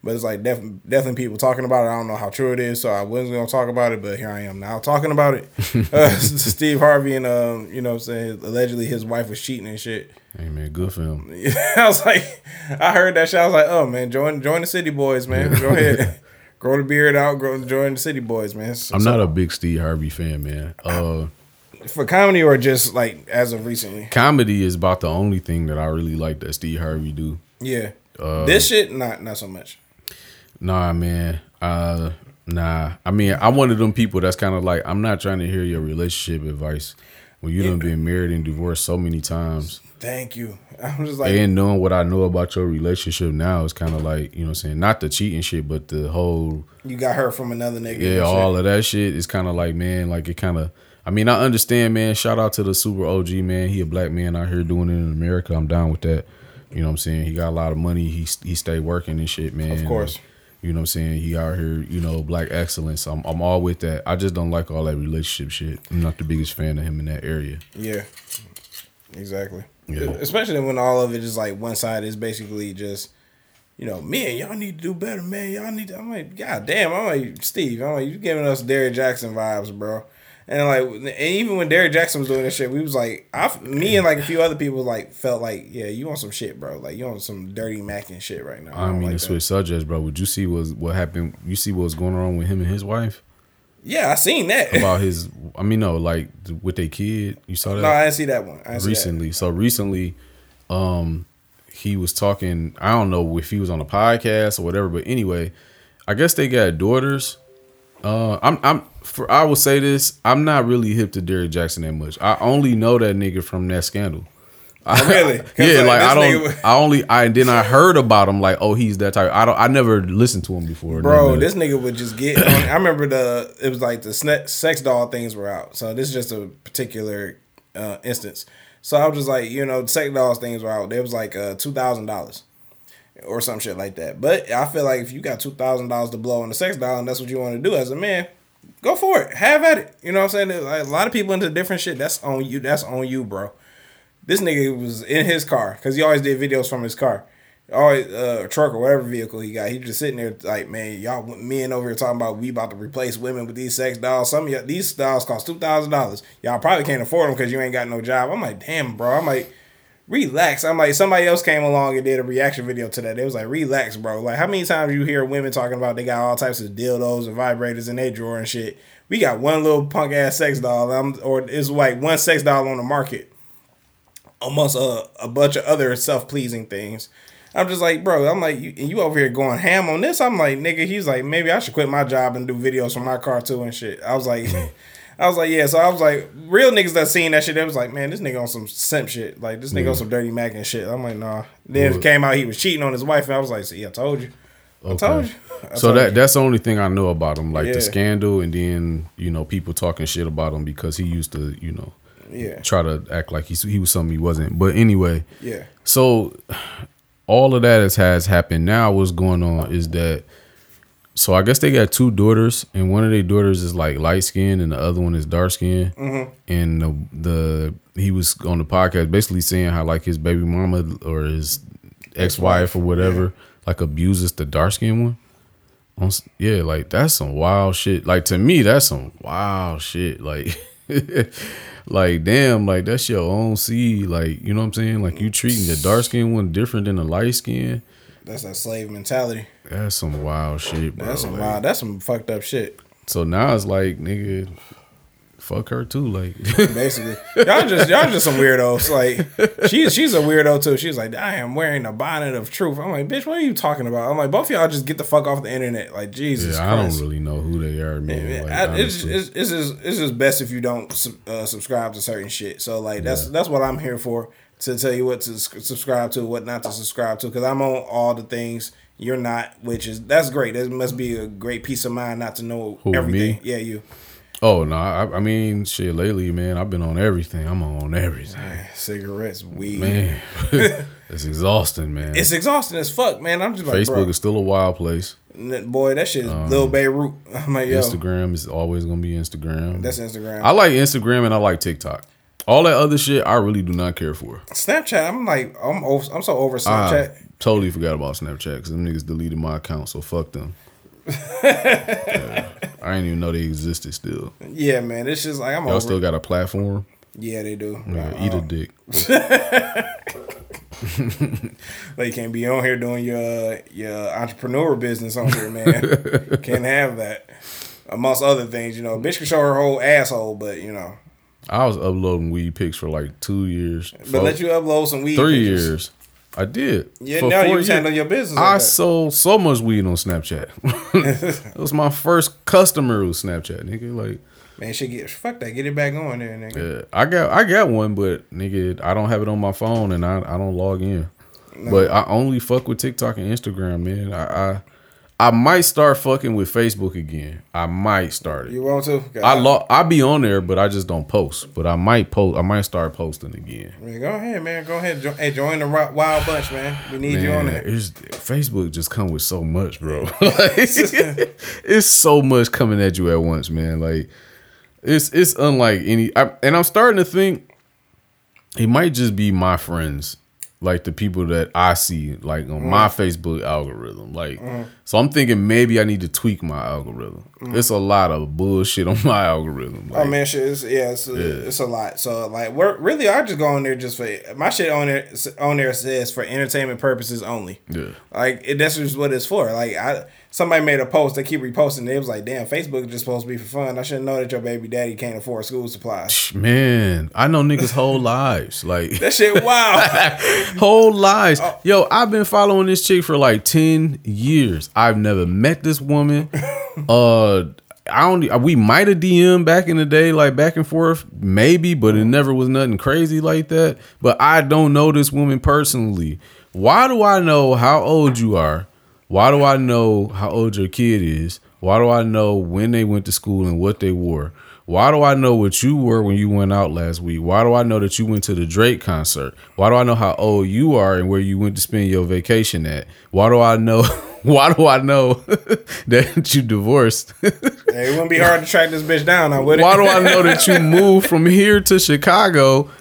But it's like def- definitely people talking about it. I don't know how true it is, so I wasn't gonna talk about it. But here I am now talking about it. uh, Steve Harvey and um, you know what I'm saying? Allegedly his wife was cheating and shit. Hey man, good him. I was like, I heard that shit. I was like, oh man, join join the City Boys, man. Go ahead, grow the beard out, grow join the City Boys, man. So- I'm not a big Steve Harvey fan, man. Uh. for comedy or just like as of recently. comedy is about the only thing that I really like that Steve Harvey do. Yeah, Uh, this shit not not so much. Nah, man. Uh, nah. I mean, I'm one of them people that's kind of like I'm not trying to hear your relationship advice when you done been married and divorced so many times. Thank you. I'm just like, and knowing what I know about your relationship now is kind of like you know what I'm saying not the cheating shit, but the whole you got her from another nigga. yeah, all of that shit is kind of like man, like it kind of. I mean, I understand, man. Shout out to the super OG man. He a black man out here doing it in America. I'm down with that. You know what I'm saying? He got a lot of money. He he stay working and shit, man. Of course. You know what I'm saying? He out here, you know, black excellence. I'm I'm all with that. I just don't like all that relationship shit. I'm not the biggest fan of him in that area. Yeah. Exactly. Yeah. Especially when all of it is like one side is basically just, you know, man, y'all need to do better, man. Y'all need to. I'm like, God damn. I'm like, Steve. I'm like, you giving us Derrick Jaxn vibes, bro. And like, and even when Derrick Jaxn was doing this shit, we was like, I, me and like a few other people like felt like, yeah, you want some shit, bro. Like you want some dirty Mac and shit right now. I don't mean, like to switch subjects, bro. Would you see was what happened? You see what was going on with him and his wife Yeah, I seen that. about his? I mean, no, like with their kid. You saw that no, I didn't see that one. I see that. recently. So recently, um, he was talking. I don't know if he was on a podcast or whatever, but anyway, I guess they got daughters. Uh, I'm I'm for I will say this. I'm not really hip to Derrick Jaxn that much. I only know that nigga from that scandal. Oh, really? yeah, like, like, I don't. I only. I then I heard about him. Like, oh, he's that type. I don't. I never listened to him before. Bro, this nigga would just get. On, I remember the it was like the sne- sex doll things were out. So this is just a particular uh, instance. So I was just like, you know, sex dolls things were out. It was like uh, two thousand dollars or some shit like that. But I feel like if you got two thousand dollars to blow on the sex doll and that's what you want to do as a man, go for it. Have at it. You know what I'm saying? Like, a lot of people into different shit. That's on you. That's on you, bro. This nigga was in his car because he always did videos from his car. Always uh, truck or whatever vehicle he got. He just sitting there like, man, y'all men over here talking about we about to replace women with these sex dolls. Some of y'all, these dolls cost two thousand dollars. Y'all probably can't afford them because you ain't got no job. I'm like, damn, bro. I'm like, relax. I'm like, somebody else came along and did a reaction video to that. It was like, relax, bro. Like, how many times you hear women talking about they got all types of dildos and vibrators in their drawer and shit? We got one little punk ass sex doll, um, or it's like one sex doll on the market amongst a, a bunch of other self pleasing things. I'm just like, bro, I'm like, you, you over here going ham on this. I'm like, nigga, he's like, maybe I should quit my job and do videos from my car too and shit. I was like, I was like, yeah. So I was like, real niggas that seen that shit, they was like, man, this nigga on some simp shit. Like, this nigga on some dirty Mac and shit. I'm like, nah. Then it came out he was cheating on his wife, and I was like, see, I told you. I told you. I so told that you. that's the only thing I know about him, like Yeah. the scandal, and then you know people talking shit about him because he used to, you know, Yeah. try to act like he's he was something he wasn't. But anyway, Yeah. so all of that has, has happened. Now what's going on is that so I guess they got two daughters, and one of their daughters is like light skinned and the other one is dark skinned. Mm-hmm. And the, the he was on the podcast basically saying how like his baby mama or his ex wife or whatever like abuses the dark skinned one. On, yeah, like that's some wild shit. Like to me, that's some wild shit. Like, like damn, like that's your own seed. Like you know what I'm saying? Like you treating the dark skinned one different than the light skin. That's that slave mentality. That's some wild shit, bro. That's some Like, wild. That's some fucked up shit. So now it's like, nigga, fuck her too. Like, Basically, y'all just y'all just some weirdos. Like she's she's a weirdo too. She's like, I am wearing a bonnet of truth. I'm like, bitch, what are you talking about? I'm like, both of y'all just get the fuck off the internet. Like Jesus yeah, I don't really know who they are, man. Man, Like, I- it's, it's, it's, just, it's just best if you don't uh, subscribe to certain shit. So like that's that's what I'm here for to tell you what to subscribe to, what not to subscribe to, because I'm on all the things you're not, which is that's great. That must be a great peace of mind not to know Who, everything. me? Yeah, you oh no, I, I mean, shit. Lately, man, I've been on everything. I'm on everything, cigarettes, weed. man. it's exhausting, man. It's exhausting as fuck, man. I'm just like, Facebook bro, is still a wild place. Boy, that shit is um, Lil Beirut. I'm like, yo, Instagram is always gonna be Instagram. that's Instagram. I like Instagram and I like TikTok. All that other shit, I really do not care for. Snapchat. I'm like, I'm over, I'm so over ah, Snapchat. I totally forgot about Snapchat because them niggas deleted my account, so fuck them. Yeah. I didn't even know they existed still. yeah, man, it's just like I'm Y'all over. still got a platform? yeah, they do. Yeah, Uh, eat a dick. Like you can't be on here doing your your entrepreneur business on here, man. can't have that. Amongst other things, you know, bitch can show her whole asshole, but you know, I was uploading weed pics for like two years. but Four- let you upload some weed. three pictures. years. I did. Yeah, For now you years. handling your business. I that. sold so much weed on Snapchat. it was my first customer with Snapchat, nigga. Like, man, shit, get fuck that. Get it back on there, nigga. yeah, I got I got one, but nigga, I don't have it on my phone and I, I don't log in. But I only fuck with TikTok and Instagram, man. I, I I might start fucking with Facebook again. I might start it. You want to? I lo- I be on there, but I just don't post. But I might post. I might start posting again. Man, go ahead, man. Go ahead. Jo- hey, join the Wild Bunch, man. We need you on there. Facebook just come with so much, bro. Like, it's so much coming at you at once, man. Like it's it's unlike any. I, and I'm starting to think it might just be my friends, like the people that I see, like on my Mm-hmm. Facebook algorithm. Like, so I'm thinking maybe I need to tweak my algorithm. It's a lot of bullshit on my algorithm. Mm-hmm. Oh man, shit, it's, yeah, it's, it's a lot. So like, we're really I just go on there just for my shit on there. On there says for entertainment purposes only. Yeah. Like it, that's just what it's for. Like I, somebody made a post. They keep reposting. It was like, damn, Facebook is just supposed to be for fun. I shouldn't know that your baby daddy can't afford school supplies. Man, I know niggas whole lives. Like That shit, wow. whole lives. Oh. Yo, I've been following this chick for like 10 years. I've never met this woman. uh I don't we might have DM back in the day, like back and forth, maybe, but it never was nothing crazy like that. But I don't know this woman personally. Why do I know how old you are? Why do I know how old your kid is? Why do I know when they went to school and what they wore? Why do I know what you wore when you went out last week? Why do I know that you went to the Drake concert? Why do I know how old you are and where you went to spend your vacation at? Why do I know? Why do I know that you divorced? Hey, it wouldn't be hard to track this bitch down. I would. Why do I know that you moved from here to Chicago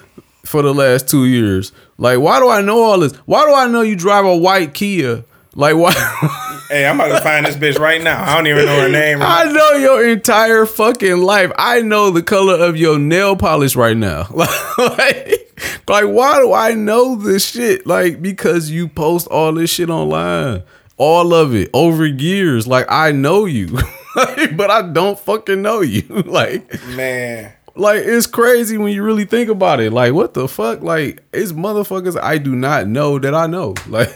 for the last two years? Like, why do I know all this? Why do I know you drive a white Kia? Like, why? Hey, I'm about to find this bitch right now. I don't even know her name. I know your entire fucking life. I know the color of your nail polish right now. like, like, why do I know this shit? Like, because you post all this shit online. All of it over years. Like, I know you. but I don't fucking know you. like, Man, like it's crazy when you really think about it. Like, what the fuck? Like, it's motherfuckers I do not know that I know. Like,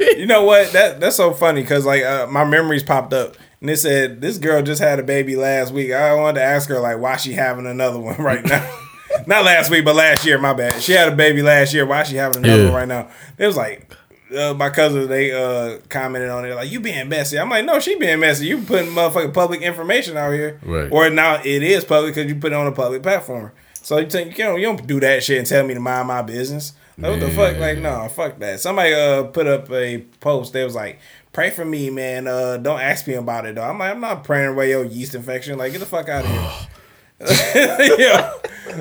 you know what? That that's so funny because like uh, my memories popped up and it said this girl just had a baby last week. I wanted to ask her like why she having another one right now. Not last week, but last year. My bad. She had a baby last year. Why she having another Yeah. one right now? It was like. Uh, my cousin, they uh commented on it like you being messy. I'm like, no, she being messy. You putting motherfucking public information out here, Right. Or now it is public because you put it on a public platform. So you think you don't you don't do that shit and tell me to mind my business. Like, what the fuck? Like, no, fuck that. Somebody uh put up a post. They was like, pray for me, man. Uh, don't ask me about it though. I'm like, I'm not praying away your yeast infection. Like, get the fuck out of here. yeah,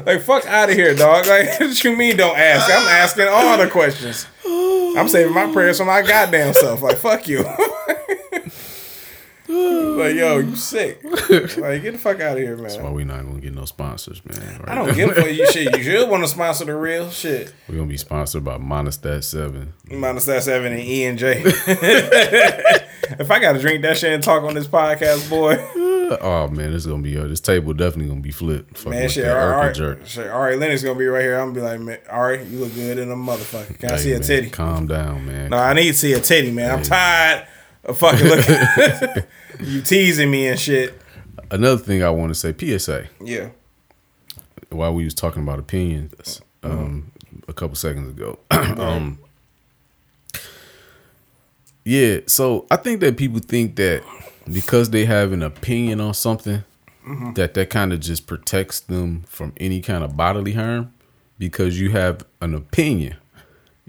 like fuck out of here, dog. Like, what you mean? Don't ask? I'm asking all the questions. I'm saving my prayers for my goddamn self. Like, fuck you. like, yo, you sick? Like, get the fuck out of here, man. why we not gonna get no sponsors, man? Right? I don't give a fuck. You shit. You should want to sponsor the real shit. We're gonna be sponsored by Monistat Seven. Minus that seven and E and J. if I gotta drink that shit and talk on this podcast, boy, Oh man, this is gonna be uh, this table definitely gonna be flipped. Fucking man, shit. All right, jerk. shit. All right, Lennox gonna be right here. I'm gonna be like, man, all right, you look good in a motherfucker. Can I Hey, see a man, titty? Calm down, man. No, I need to see a titty, man. I'm tired of fucking looking. you teasing me and shit. Another thing I want to say, PSA. Yeah. While we was talking about opinions, um, a couple seconds ago, um, yeah. So I think that people think that because they have an opinion on something, that that kind of just protects them from any kind of bodily harm because you have an opinion.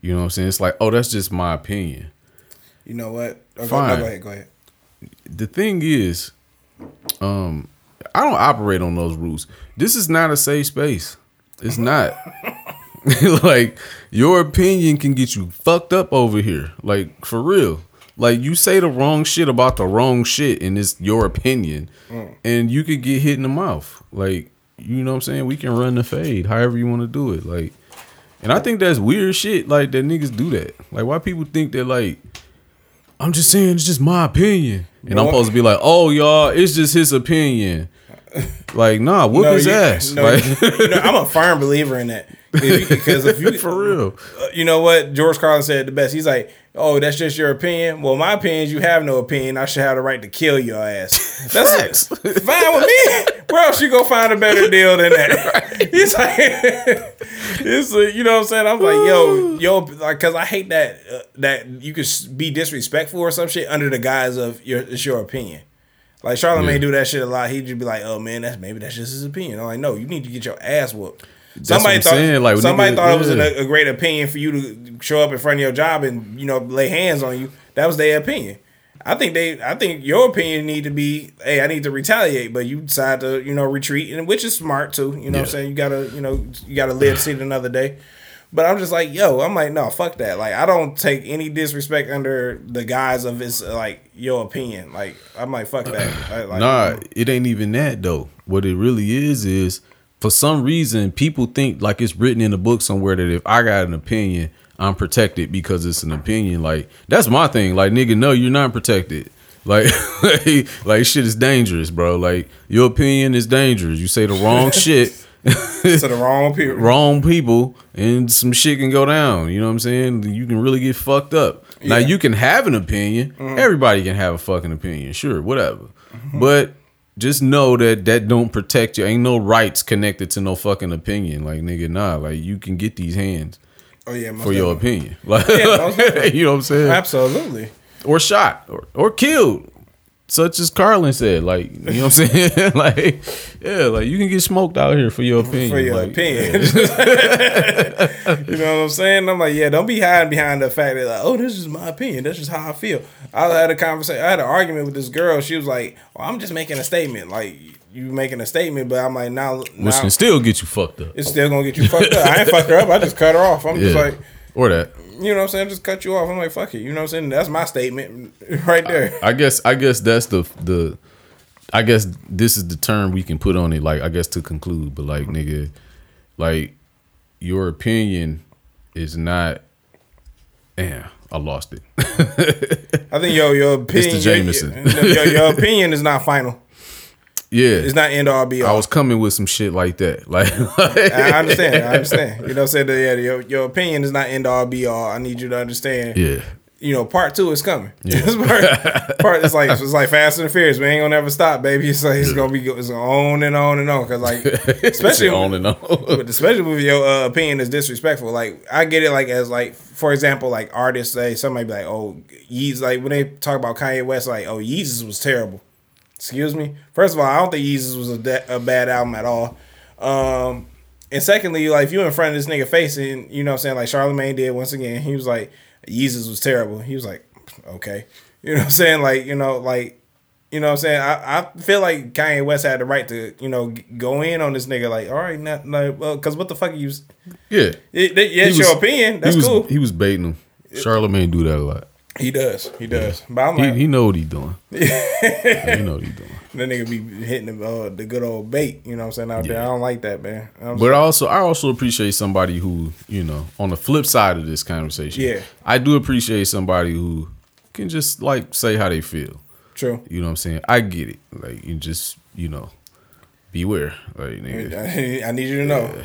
You know what I'm saying? It's like, oh, that's just my opinion. You know what? Oh, go, Fine. no, go ahead. Go ahead. the thing is, um, I don't operate on those rules. This is not a safe space. It's not. like your opinion can get you fucked up over here. Like for real. Like you say the wrong shit about the wrong shit and it's your opinion and you could get hit in the mouth. Like, you know what I'm saying? We can run the fade however you want to do it. Like and I think that's weird shit like that niggas do that. Like why people think that like I'm just saying it's just my opinion. And I'm supposed to be like, oh y'all, it's just his opinion. Like, nah, whoop his you- ass. no, like you know, I'm a firm believer in that because if you for real. Uh, you know what George Carlin said the best. He's like, "Oh, that's just your opinion." Well, my opinion is you have no opinion. I should have the right to kill your ass. That's fine with me. Where else you go find a better deal than that? He's like, it's a, you know what I'm saying. I'm like, yo, yo, like, cause I hate that uh, that you could be disrespectful or some shit under the guise of your it's your opinion. Like Charlamagne Yeah. do that shit a lot. He'd just be like, "Oh man, that's maybe that's just his opinion." I'm like, "No, you need to get your ass whooped." What somebody thought saying, like, somebody nigga, thought it was yeah. a, great opinion for you to show up in front of your job and you know lay hands on you. That was their opinion. I think they, I think your opinion need to be, hey, I need to retaliate, but you decide to, you know, retreat, and which is smart too. You know, what I'm saying you gotta, you know, you gotta live see it another day. But I'm just like, yo, I'm like, no, fuck that. Like, I don't take any disrespect under the guise of it's like your opinion. Like, I'm like, fuck that. Like, Nah, it ain't even that though. What it really is is for some reason people think like it's written in a book somewhere that if I got an opinion, I'm protected because it's an opinion. Like that's my thing. Like nigga, no, you're not protected. Like, like shit is dangerous, bro. Like your opinion is dangerous. You say the wrong shit. to the wrong people. wrong people and some shit can go down. You know what I'm saying? You can really get fucked up. Now you can have an opinion. Mm-hmm. Everybody can have a fucking opinion, sure, whatever. But just know that that don't protect you. Ain't no rights connected to no fucking opinion. Like nigga, nah. Like you can get these hands Oh yeah, for your opinion. Like definitely. you know what I'm saying? Absolutely. Or shot or or killed. Such as Carlin said, like you know what I'm saying, like yeah, like you can get smoked out here for your opinion. for your like, opinion. you know what I'm saying? I'm like, yeah, don't be hiding behind the fact that like, oh, this is my opinion. That's just how I feel. I had a conversation. I had an argument with this girl. She was like, well, I'm just making a statement. Like you making a statement, but I'm like, now, which now can still get you fucked up. it's still gonna get you fucked up. I ain't fucked her up. I just cut her off. I'm just like, or that. You know what I'm saying? Just cut you off. I'm like, fuck it. You know what I'm saying? That's my statement right there. I guess I guess that's the the I guess this is the term we can put on it, like I guess to conclude, but like nigga, like your opinion is not Damn, I lost it. I think yo, your opinion, Jameson. Your, your, your opinion is not final. Yeah. It's not end all be all. I was coming with some shit like that. Like I understand. I understand. You know, what I'm saying that yeah, your your opinion is not end all be all. I need you to understand. Yeah. You know, part two is coming. This part, part it's like it's like Fast and the Furious. We ain't gonna never stop, baby. It's like it's gonna be it's on and on and on. Cause like especially on and on. but especially with your uh, opinion is disrespectful. Like I get it, like as like for example, like artists say somebody be like, oh, Yeezus. Like when they talk about Kanye West, like, oh, Yeezus was terrible. Excuse me. First of all, I don't think Yeezus was a, de- a bad album at all. Um, and secondly, like if you in front of this nigga face and you know what I'm saying, like Charlamagne did once again, he was like, Yeezus was terrible. He was like, okay. You know what I'm saying? Like, you know, like you know what I'm saying? I, I feel like Kanye West had the right to, you know, g- go in on this nigga like, all right, not, like, well, because what the fuck are you, Yeah. it, it, yeah, it's was- your opinion. That's he was, cool. He was baiting him. Charlamagne do that a lot. He does. He does. But I'm He, like, he know what he doing. he know what he doing. that nigga be hitting the, uh, the good old bait. You know what I'm saying out there. I don't like that, man. I'm But also, I also appreciate somebody who, you know, on the flip side of this conversation, Yeah. I do appreciate somebody who can just like say how they feel. true. You know what I'm saying? I get it. Like you just, you know, beware. Like nigga. I need you to know.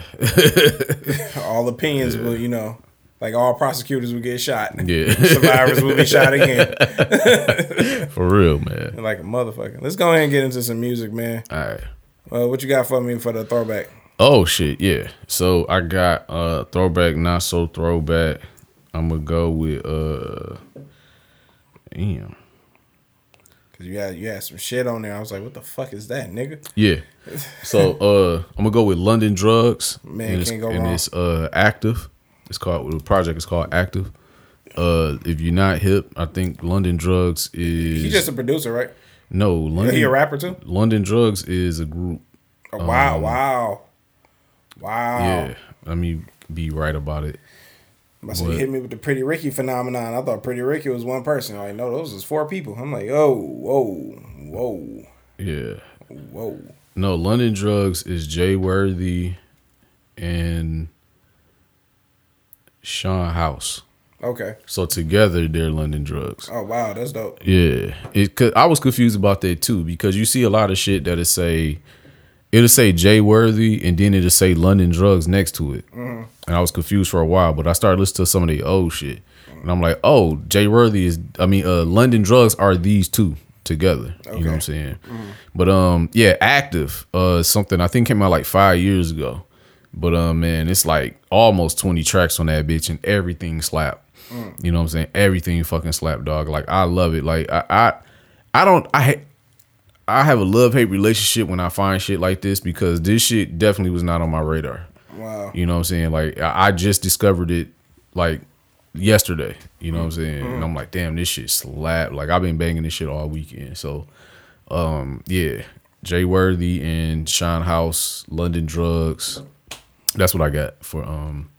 all opinions but you know, like all prosecutors will get shot. Yeah. Survivors will be shot again. For real, man. Like a motherfucker. Let's go ahead and get into some music, man. All right. Uh, what you got for me for the throwback? Oh shit, yeah. So I got uh throwback, not so throwback. I'm gonna go with uh damn. Cause you had you had some shit on there. I was like, what the fuck is that, nigga? Yeah. So uh I'm gonna go with London Drugs. Man, and can't go and wrong. it's uh active. It's called the project is called Active. Uh if you're not hip, I think London Drugs is He's just a producer, right? no Is London he a rapper too? London Drugs is a group. Oh, wow, wow, wow. Um, Yeah. Let me be right about it. Must have hit me with the Pretty Ricky phenomenon. I thought Pretty Ricky was one person. Like, no, those was four people. I'm like, oh, whoa, whoa, Yeah. whoa. No, London Drugs is Jay Worthy and Sean House. Okay. So together they're London Drugs. Oh wow, that's dope. Yeah, it. Cause I was confused about that too because you see a lot of shit that'll say, it'll say Jay Worthy and then it'll say London Drugs next to it, and I was confused for a while. But I started listening to some of the old shit, and I'm like, oh, Jay Worthy is. I mean, uh, London Drugs are these two together. You know what I'm saying? But um, yeah, active. Uh, something I think came out like five years ago. But um, man, it's like almost 20 tracks on that bitch, and everything slap. You know what I'm saying? Everything fucking slap, dog. Like I love it. Like I, I, I don't. I, ha- I have a love hate relationship when I find shit like this because this shit definitely was not on my radar. Wow. You know what I'm saying? Like I, I just discovered it like yesterday. You know what I'm saying? And I'm like, damn, this shit slap. Like I've been banging this shit all weekend. So, um, yeah, Jay Worthy and Sean House, London Drugs. That's what I got for um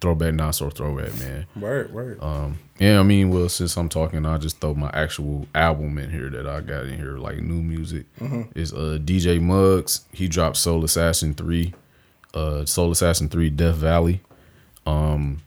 throwback, not so throwback, man. Word, word. Um, yeah, I mean, well, since I'm talking, I'll just throw my actual album in here that I got in here, like new music. Is uh DJ Muggs. He dropped Soul Assassin three, uh Soul Assassin three Death Valley. Um,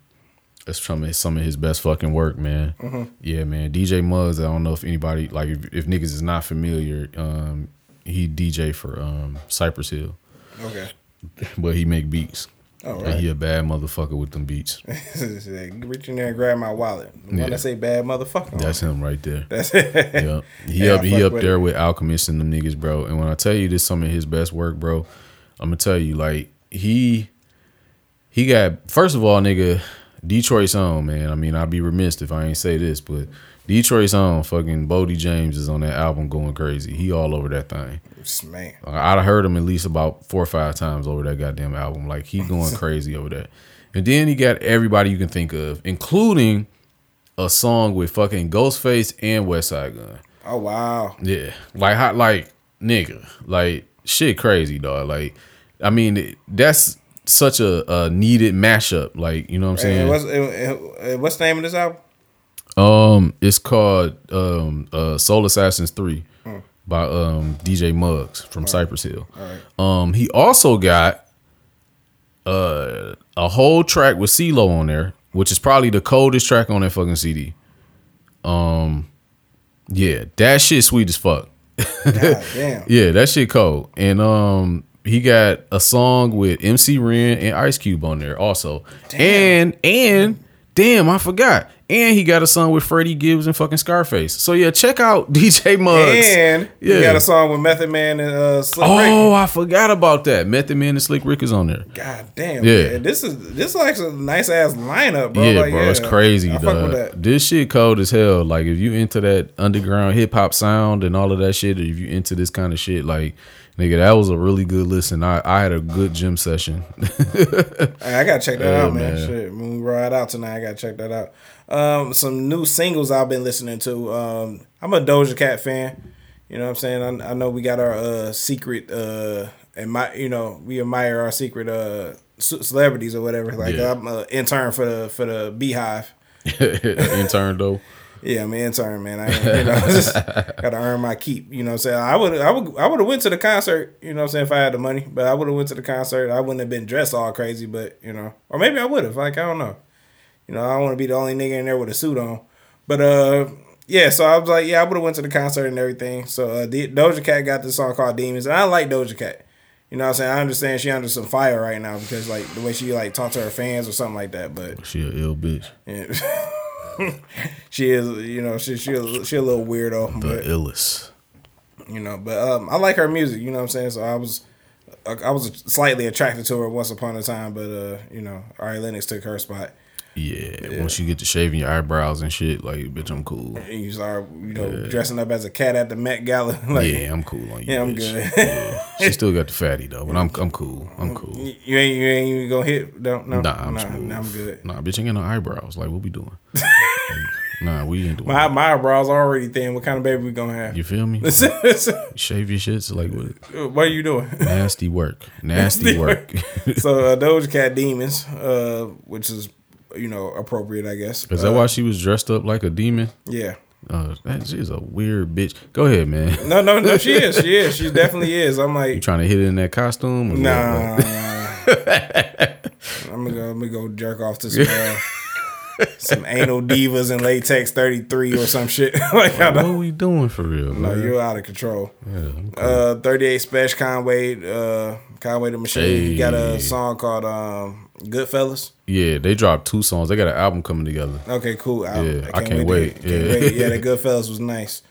it's from his, some of his best fucking work, man. Yeah, man. DJ Muggs. I don't know if anybody like if, if niggas is not familiar. Um, he DJ for um Cypress Hill, okay. but he make beats. Oh, all And he a bad motherfucker with them beats. Reach in there and grab my wallet. The one Yeah. that say bad motherfucker. That's him right there. That's it. Yeah, he Yeah, up I he up with there it. with Alchemist and them niggas, bro. And when I tell you this, some of his best work, bro, I'm gonna tell you like he he got first of all, nigga, Detroit's own man. I mean, I'd be remiss if I ain't say this, but Detroit's own fucking Boldy James is on that album going crazy. He all over that thing. Man. I'd heard him at least about four or five times over that goddamn album. Like he going crazy over that. And then he got everybody you can think of, including a song with fucking Ghostface and Westside Gunn. Oh wow. Yeah, like how, like nigga, like shit, crazy dog. Like, I mean, that's such a, a needed mashup. Like, you know what I'm saying? what's, uh, uh, what's the name of this album? Um, it's called um uh Soul Assassins Three by um DJ Muggs from Cypress Hill. Um, he also got uh a whole track with CeeLo on there, which is probably the coldest track on that fucking CD. Um, yeah, that shit sweet as fuck. God damn. Yeah, that shit cold. And um he got a song with MC Ren and Ice Cube on there also. Damn. And and damn, I forgot. And he got a song with Freddie Gibbs and fucking Scarface. So yeah, check out DJ Muggs. And yeah. you got a song with Method Man and uh, Slick Oh, Rick. I forgot about that. Method Man and Slick Rick is on there. God damn. Yeah. man. This is this is like a nice ass lineup, bro. yeah, Like, bro, it's crazy, I fuck with dog. that. This shit cold as hell. Like if you into that underground hip hop sound and all of that shit, or if you into this kind of shit, like nigga, that was a really good listen. I, I had a good gym session. I gotta check that Yeah, out, man. man. Shit, when we ride out tonight, I gotta check that out. Um, some new singles I've been listening to. Um, I'm a Doja Cat fan. You know what I'm saying? I, I know we got our uh secret uh and my you know we admire our secret uh celebrities or whatever. Like Yeah. I'm an intern for the for the Beehive. Intern though. Yeah, I'm an intern, man. I you know, just gotta earn my keep. You know what I'm saying? I would I would I would have went to the concert, you know what I'm saying, if I had the money. But I would have went to the concert. I wouldn't have been dressed all crazy, but you know. Or maybe I would have. Like, I don't know. You know, I don't want to be the only nigga in there with a suit on. But uh yeah, so I was like, yeah, I would have went to the concert and everything. So uh D- Doja Cat got this song called Demons. And I like Doja Cat. You know what I'm saying? I understand she under some fire right now because like the way she like talk to her fans or something like that. But She a ill bitch. yeah. she is, you know, she she a, she a little weirdo, The but illest. you know, but um, I like her music. You know what I'm saying? So I was, I, I was slightly attracted to her once upon a time, but uh, you know, Ari Lennox took her spot. Yeah, once you get to shaving your eyebrows and shit, like bitch, I'm cool. And you start, you know, dressing up as a cat at the Met Gala. like, yeah, I'm cool on you. yeah, I'm bitch. good. Yeah. She still got the fatty though, but I'm I'm cool. I'm cool. you ain't you ain't even gonna hit. Don't no. Nah, I'm nah, smooth. nah, I'm good. Nah, bitch, ain't got no eyebrows. Like, what we doing? Nah, we ain't doing. My that. my eyebrows already thin. What kind of baby we gonna have? You feel me? Shave your shits like what? what are you doing? Nasty work. Nasty work. so uh, Doja Cat Demons, uh, which is you know appropriate, I guess. Is that Uh, why she was dressed up like a demon? Yeah. Uh, that she's a weird bitch. Go ahead, man. No, no, no. She is. She is. She definitely is. I'm You like, trying to hit it in that costume? nah. I'm gonna go. Jerk off to some uh, some anal divas in latex 33 or some shit. like, what are we doing for real, man? You're out of control. Yeah, cool. Uh, 38 Spesh Conway. Uh, Conway the Machine. He got a song called um, Goodfellas. yeah, they dropped two songs. They got an album coming together. Okay, cool. I, Yeah, I can't to- wait. can't Yeah. wait. Yeah, that Goodfellas was nice.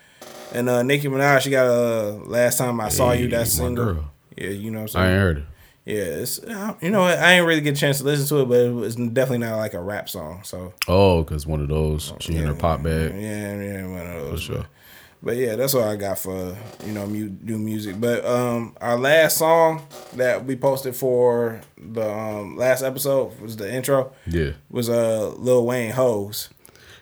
And uh, Nicki Minaj, she got a last time I saw you. That single. girl. Yeah, you know what I'm I saying. ain't heard it. Yeah, it's uh, you know what, I ain't really get a chance to listen to it, but it was definitely not like a rap song. So Oh, cause one of those. She in her pop bag. yeah, yeah, one of those. For sure. But, yeah, that's what I got for you know mu- new music. But um, our last song that we posted for the um, last episode was the intro. Yeah. Was uh Lil Wayne Hoes.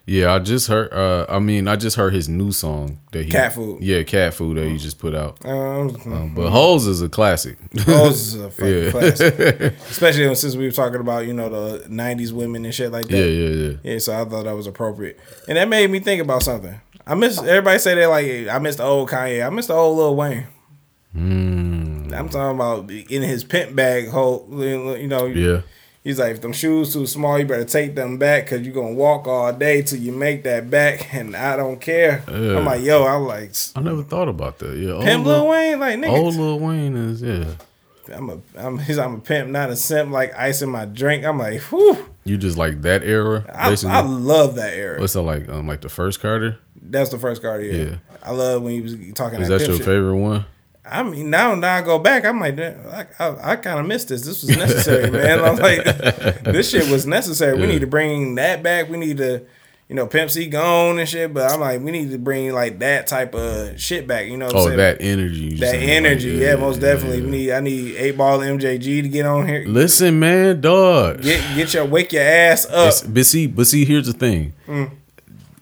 Yeah, I just heard. Uh, I mean, I just heard his new song that he Cat Food. Yeah, cat food that he just put out. Um, Um, but Hoes is a classic. Hoes is a fucking Yeah. classic, especially since we were talking about you know the '90s women and shit like that. yeah, yeah, yeah. Yeah, so I thought that was appropriate, and that made me think about something. I miss everybody say that like I miss the old Kanye. I miss the old Lil Wayne. Mm, I'm talking about in his pimp bag hole. You know, yeah. He's like, if them shoes too small, you better take them back because you're gonna walk all day till you make that back, and I don't care. Yeah. I'm like, yo, I'm like, I never thought about that. Yeah, pimp old Lil Wayne, like nigga. Old Lil Wayne is yeah. I'm a, I'm, he's, I'm a pimp, not a simp. Like ice in my drink. I'm like, whew. You just like that era, I, basically. I love that era. What's that like? Um, like the first Carter. That's the first card. Yeah. Yeah. I love when he was talking. Is that, that your shit. favorite one? I mean, now now I go back, I'm like, I, I, I kind of missed this. This was necessary, man. I'm like, this shit was necessary. We need to bring that back. We need to, you know, Pimp C gone and shit. But I'm like, we need to bring like that type of shit back. You know, what I'm Oh, saying? that energy. that saying, like, energy. yeah, most definitely. yeah. We need. I need eight ball MJG to get on here. Listen, man, dog. Get get your wake your ass up. It's- but see, but see, here's the thing. Mm.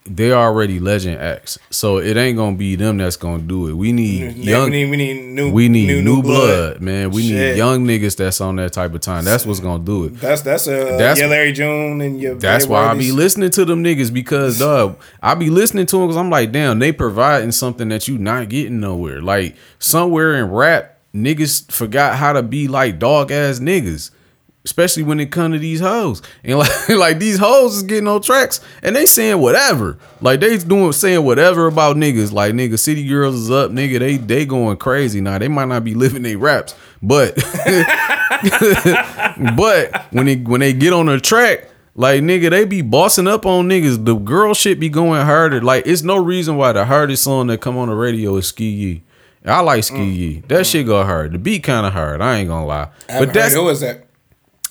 They already legend acts, so it ain't gonna be them that's gonna do it. We need young. we need we need new We need new, blood, man. We Shit. need young niggas that's on that type of time. That's what's gonna do it. That's that's a That's- that's, yeah, Larry June and your That's why I be listening to them niggas because dog, I be listening to them because I'm like, damn, they providing something that you not getting nowhere. Like somewhere in rap, niggas forgot how to be like dog ass niggas. Especially when it come to these hoes. And like like these hoes is getting on tracks and they saying whatever. Like they doing saying whatever about niggas. Like nigga, City Girls is up, nigga. They they going crazy now. They might not be living their raps, but but when they when they get on the track, like nigga, they be bossing up on niggas. The girl shit be going harder. Like it's no reason why the hardest song that come on the radio is SkeeYee. I like Ski mm. Yee. That shit go hard. The beat kind of hard. I ain't gonna lie. I But that's heard- who is that?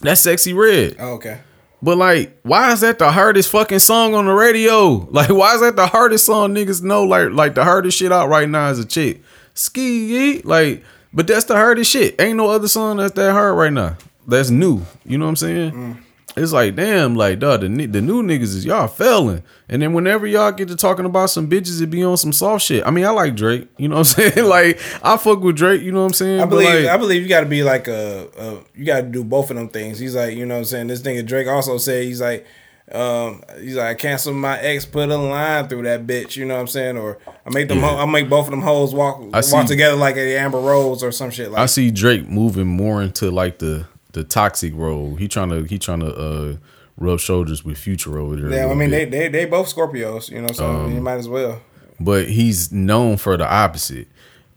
That's Sexyy Red. Oh, okay. But like, why is that the hardest fucking song on the radio? Like, why is that the hardest song niggas know? Like, like the hardest shit out right now is a chick. Ski. Like, but that's the hardest shit. Ain't no other song that's that hard right now. That's new. You know what I'm saying? Mm. It's like, damn, like, dog, the, the new niggas is y'all failing. And then whenever y'all get to talking about some bitches, it be on some soft shit. I mean, I like Drake. You know what I'm saying? like, I fuck with Drake. You know what I'm saying? I believe like, I believe you got to be like a, a you got to do both of them things. He's like, you know what I'm saying? This nigga Drake also said he's like um he's like I cancel my ex put a line through that bitch, you know what I'm saying? Or I make them ho- I make both of them hoes walk I walk see- together like a Amber Rose or some shit like I see Drake moving more into like the the toxic role. He trying to he trying to uh rub shoulders with Future over there. Yeah, I mean they, they they both Scorpios, you know, so Um, you might as well. but he's known for the opposite,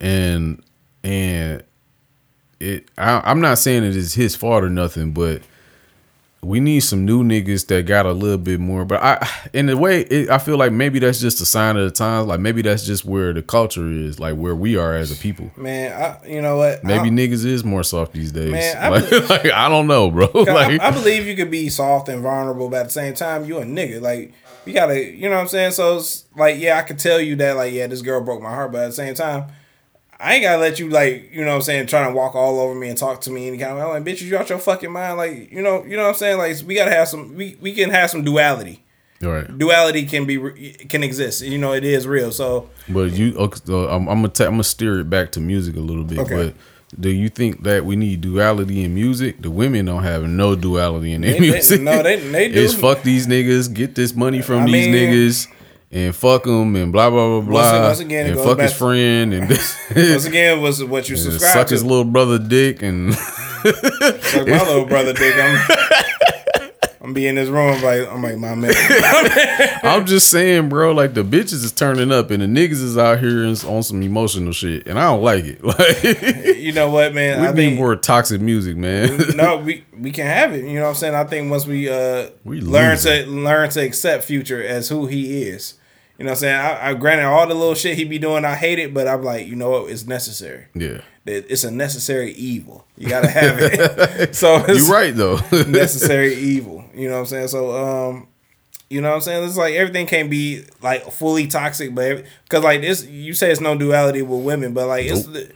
and and it. I, I'm not saying it is his fault or nothing, but we need some new niggas that got a little bit more. But I, in a way, it, I feel like maybe that's just a sign of the times. Like maybe that's just where the culture is, like where we are as a people. Man, I you know what? Maybe I, niggas is more soft these days. Man, I like, believe- like, I don't know, bro. I, like I believe you could be soft and vulnerable, but at the same time, you a nigga. Like you gotta, you know what I'm saying? So it's like, yeah, I could tell you that, like, yeah, this girl broke my heart, but at the same time, I ain't gotta let you, like, you know what I'm saying, trying to walk all over me and talk to me any kind of way. I'm like, bitch, you out your fucking mind, like, you know, you know what I'm saying? Like, we gotta have some, we, we can have some duality. right. Duality can be can exist. You know, it is real. So But you, I'm, I'm gonna ta- I'm gonna steer it back to music a little bit. Okay. But do you think that we need duality in music? The women don't have no duality in their They- they- music. no, they- they do. It's fuck these niggas, get this money from I these mean- niggs, and fuck him and blah blah blah blah. once again, it and fuck his friend, and, once again, was what you subscribe suck to. his little brother dick, and Like my little brother dick. I'm, I'm be in this room like I'm like my man. I'm just saying, bro. Like the bitches is turning up, and the niggas is out here and on some emotional shit, and I don't like it. Like You know what, man? we I need think more toxic music, man. no, we we can have it. You know what I'm saying? I think once we uh We learn to learn to accept Future as who he is. You know what I'm saying? I, I granted all the little shit he be doing, I hate it, but I'm like, you know what? It's necessary. yeah, It- It's a necessary evil. You gotta have it. so it's you're right though. necessary evil. You know what I'm saying? So um you know what I'm saying? It's like everything can't be like fully toxic, but because like this, you say it's no duality with women, but like it's the,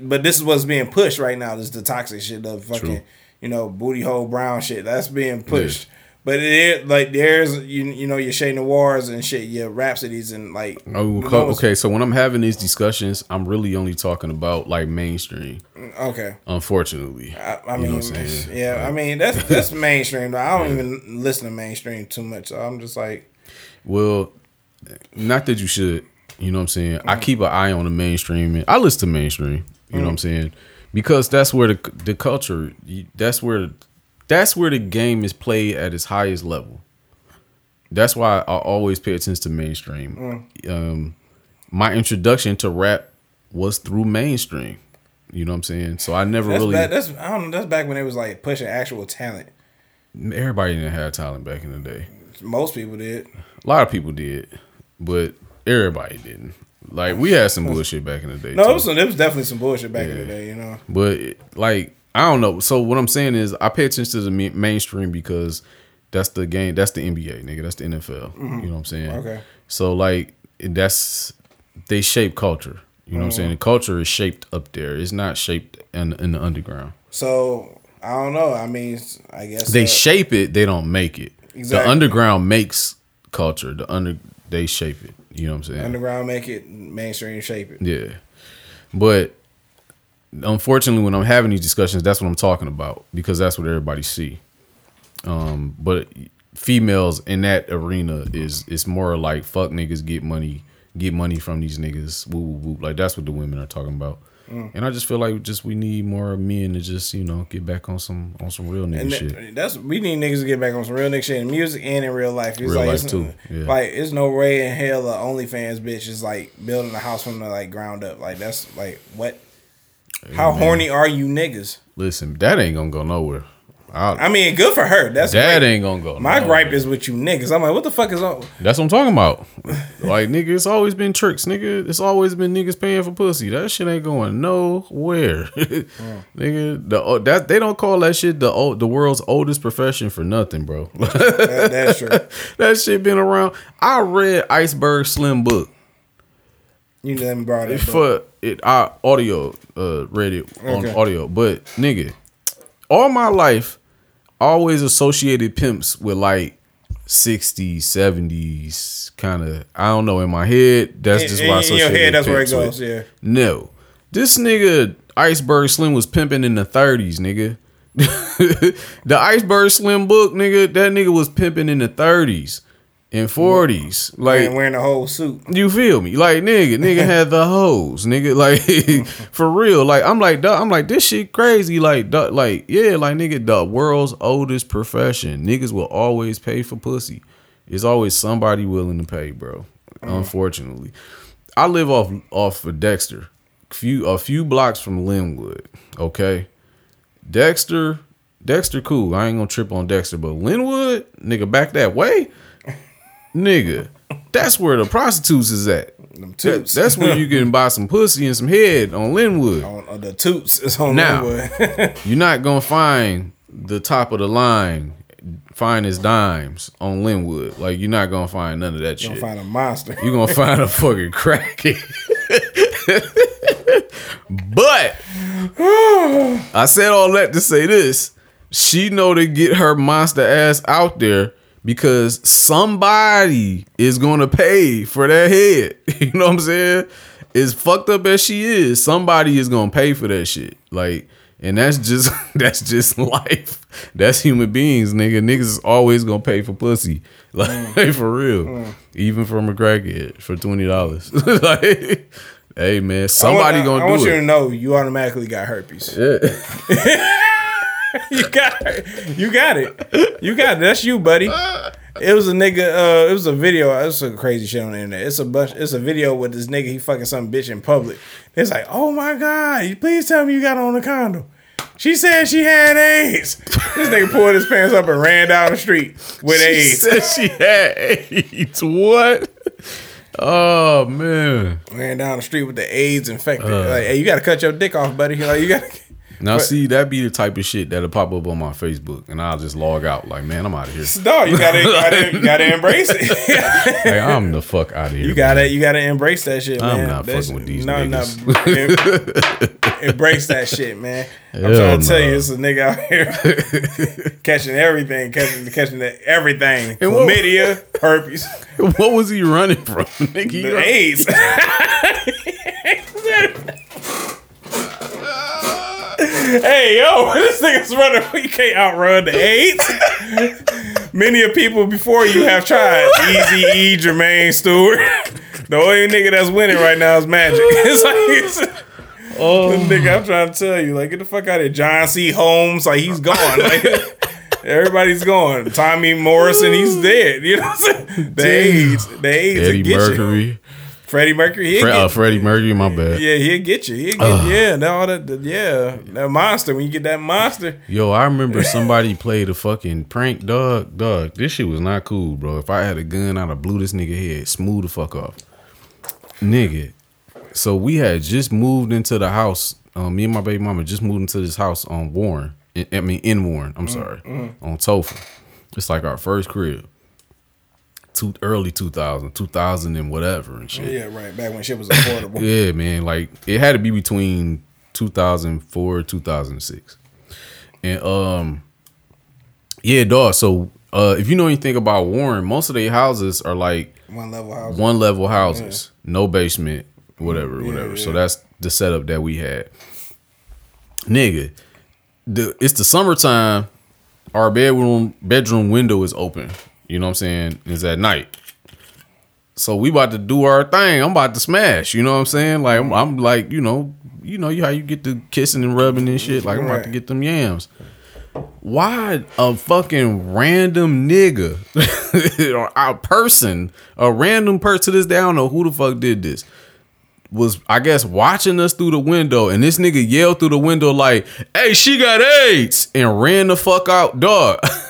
but this is what's being pushed right now. This is the toxic shit, the fucking True. you know booty hole brown shit. That's being pushed. But it like there's you you know your Shay Noirs and shit, your Rapsodys and like Oh, okay. So when I'm having these discussions, I'm really only talking about like mainstream. okay. Unfortunately, I, I You mean, know what I'm saying? yeah, I mean that's that's mainstream. Though. I don't even listen to mainstream too much. So I'm just like, well, not that you should. You know what I'm saying? I mm. keep an eye on the mainstream. And I listen to mainstream. You know what I'm mm. saying? Because that's where the the culture. That's where that's where the game is played at its highest level. That's why I always pay attention to mainstream. Um, my introduction to rap was through mainstream. You know what I'm saying? So I never that's really. back, that's I don't know. That's back when it was like pushing actual talent. everybody didn't have talent back in the day. Most people did. A lot of people did, but everybody didn't. Like we had some bullshit back in the day. No, it was, some- it was definitely some bullshit back in the day. You know. But like I don't know. So what I'm saying is I pay attention to the ma- mainstream because that's the game. That's the NBA, nigga. That's the NFL. You know what I'm saying? Mm-hmm. Okay. So like that's they shape culture. You know what I'm saying? Mm-hmm. The culture is shaped up there. It's not shaped in in the underground. So I don't know. I mean, I guess They uh, shape it. They don't make it. Exactly. The underground makes culture. The under they shape it. You know what I'm saying? underground make it mainstream shape it. Yeah. But unfortunately when I'm having these discussions, that's what I'm talking about because that's what everybody see. Um, but females in that arena is it's more like fuck niggas get money, get money from these niggas. Woo, woo, woo. Like that's what the women are talking about. Mm. And I just feel like just we need more men to just you know get back on some on some real nigga And shit. that's we need niggas to get back on some real nigga shit in music and in real life. It's Real like life it's, too, yeah. Like it's no way in hell a OnlyFans bitch is like building a house from the like ground up. Like that's like what? How horny are you niggas? Listen, that ain't gonna go nowhere. I, I mean, good for her. That's that great. ain't gonna go. My nowhere. gripe is with you niggas. I'm like, what the fuck is on? That's what I'm talking about. like nigga, it's always been tricks, nigga. It's always been niggas paying for pussy. That shit ain't going nowhere, nigga. The oh, that they don't call that shit the old, the world's oldest profession for nothing, bro. That, that's true. that shit been around. I read Iceberg Slim book You let me borrow that. book. It. I audio uh read it on Okay. audio, but nigga, all my life, always associated pimps with like 60s, 70s, kind of. I don't know. In my head, that's In- just why I in your head, that's where it goes, with. yeah. No, this nigga Iceberg Slim was pimping in the 30s, nigga. the Iceberg Slim book, nigga, that nigga was pimping in the 30s and 40s. Like wearing the whole suit. you feel me? Like nigga, nigga had the hoes, nigga. Like for real. Like I'm like, dawg, I'm like this shit crazy. Like, dawg, like yeah, like nigga, the world's oldest profession. Niggas will always pay for pussy. It's always somebody willing to pay, bro. Mm. Unfortunately, I live off off of Dexter, few a few blocks from Linwood. Okay, Dexter, Dexter, cool. I ain't gonna trip on Dexter, but Linwood, nigga, back that way, nigga. That's where the prostitutes is at. Them That- toots. that's where you can buy some pussy and some head on Linwood. on, on the toots is on Now. Linwood. You're not gonna find the top of the line, finest dimes on Linwood. Like you're not gonna find none of that shit. you're shit. Gonna find a monster. You're gonna find a fucking crackhead. but I said all that to say this. She know to get her monster ass out there because somebody is gonna pay for that head. You know what I'm saying? As fucked up as she is, somebody is gonna pay for that shit. Like, and that's just that's just life. That's human beings, nigga. Niggas is always gonna pay for pussy. Like hey for real. Even from a crackhead for twenty dollars. like Hey man, somebody I want, gonna I do it. I want you to know you automatically got herpes. You got it. You got it. You got it. That's you, buddy. It was a nigga. Uh, it was a video. It's some crazy shit on the internet. It's a bunch. It's a video with this nigga. He fucking some bitch in public. It's like, oh my god! Please tell me you got on a condom. She said she had AIDS. This nigga pulled his pants up and ran down the street with She AIDS. said she had AIDS. What? Oh man. Ran down the street with the AIDS infected. Uh. like, hey, you gotta cut your dick off, buddy. Like, you gotta. Now But- see, that be the type of shit that'll pop up on my Facebook, and I'll just log out. Like, man, I'm out of here. No, you gotta, you gotta, you gotta embrace it. Hey, I'm the fuck out of here. You gotta you gotta embrace that shit, man. I'm man. not That's- fucking with these no, niggas. No, embrace that shit, man. I'm Hell trying to tell you, it's a nigga out here catching everything, catching catching the, everything, And what- chlamydia, herpes, what was he running from? Nigga, he the AIDS. Hey yo, this nigga's running. You can't outrun the AIDS. Many of people before you have tried. Easy E, Jermaine Stewart. The only nigga that's winning right now is Magic. It's like it's, Oh, the nigga, I'm trying to tell you, like, get the fuck out of here. John C. Holmes, like, he's gone. Like, everybody's gone. Tommy Morrison, he's dead. You know what I'm saying? The AIDS, the AIDS Eddie get you. Freddie Mercury, he'll Fre- get uh, Freddie Mercury. My bad. yeah, he'll get you. He'll get yeah, that, all that, the- yeah, that monster. When you get that monster, Yo, I remember somebody played a fucking prank dog. Dog, this shit was not cool, bro. If I had a gun, I'd have blew this nigga head smooth the fuck off. Nigga. So we had just moved into the house. Um, me and my baby mama just moved into this house on Warren. I I mean, in Warren. I'm sorry, on Toepfer. It's like our first crib. Two, early 2000, 2000 and whatever and shit. yeah, right. Back when shit was affordable. Yeah, man. Like it had to be between 2004 2006. And um yeah, dog. So uh if you know anything about Warren, most of their houses are like One level house. one level houses, no basement, whatever, whatever. So that's the setup that we had. Nigga, the it's the summertime. Our bedroom bedroom window is open. You know what I'm saying? is at night. So we about to do our thing. I'm about to smash. You know what I'm saying? Like I'm, I'm like, you know, you know how you get the kissing and rubbing and shit. Like I'm about to get them yams. Why a fucking random nigga or a person, a random person to this day, I don't know who the fuck did this. Was I guess watching us through the window, and this nigga yelled through the window like, "Hey, she got AIDS!" and ran the fuck out, dog,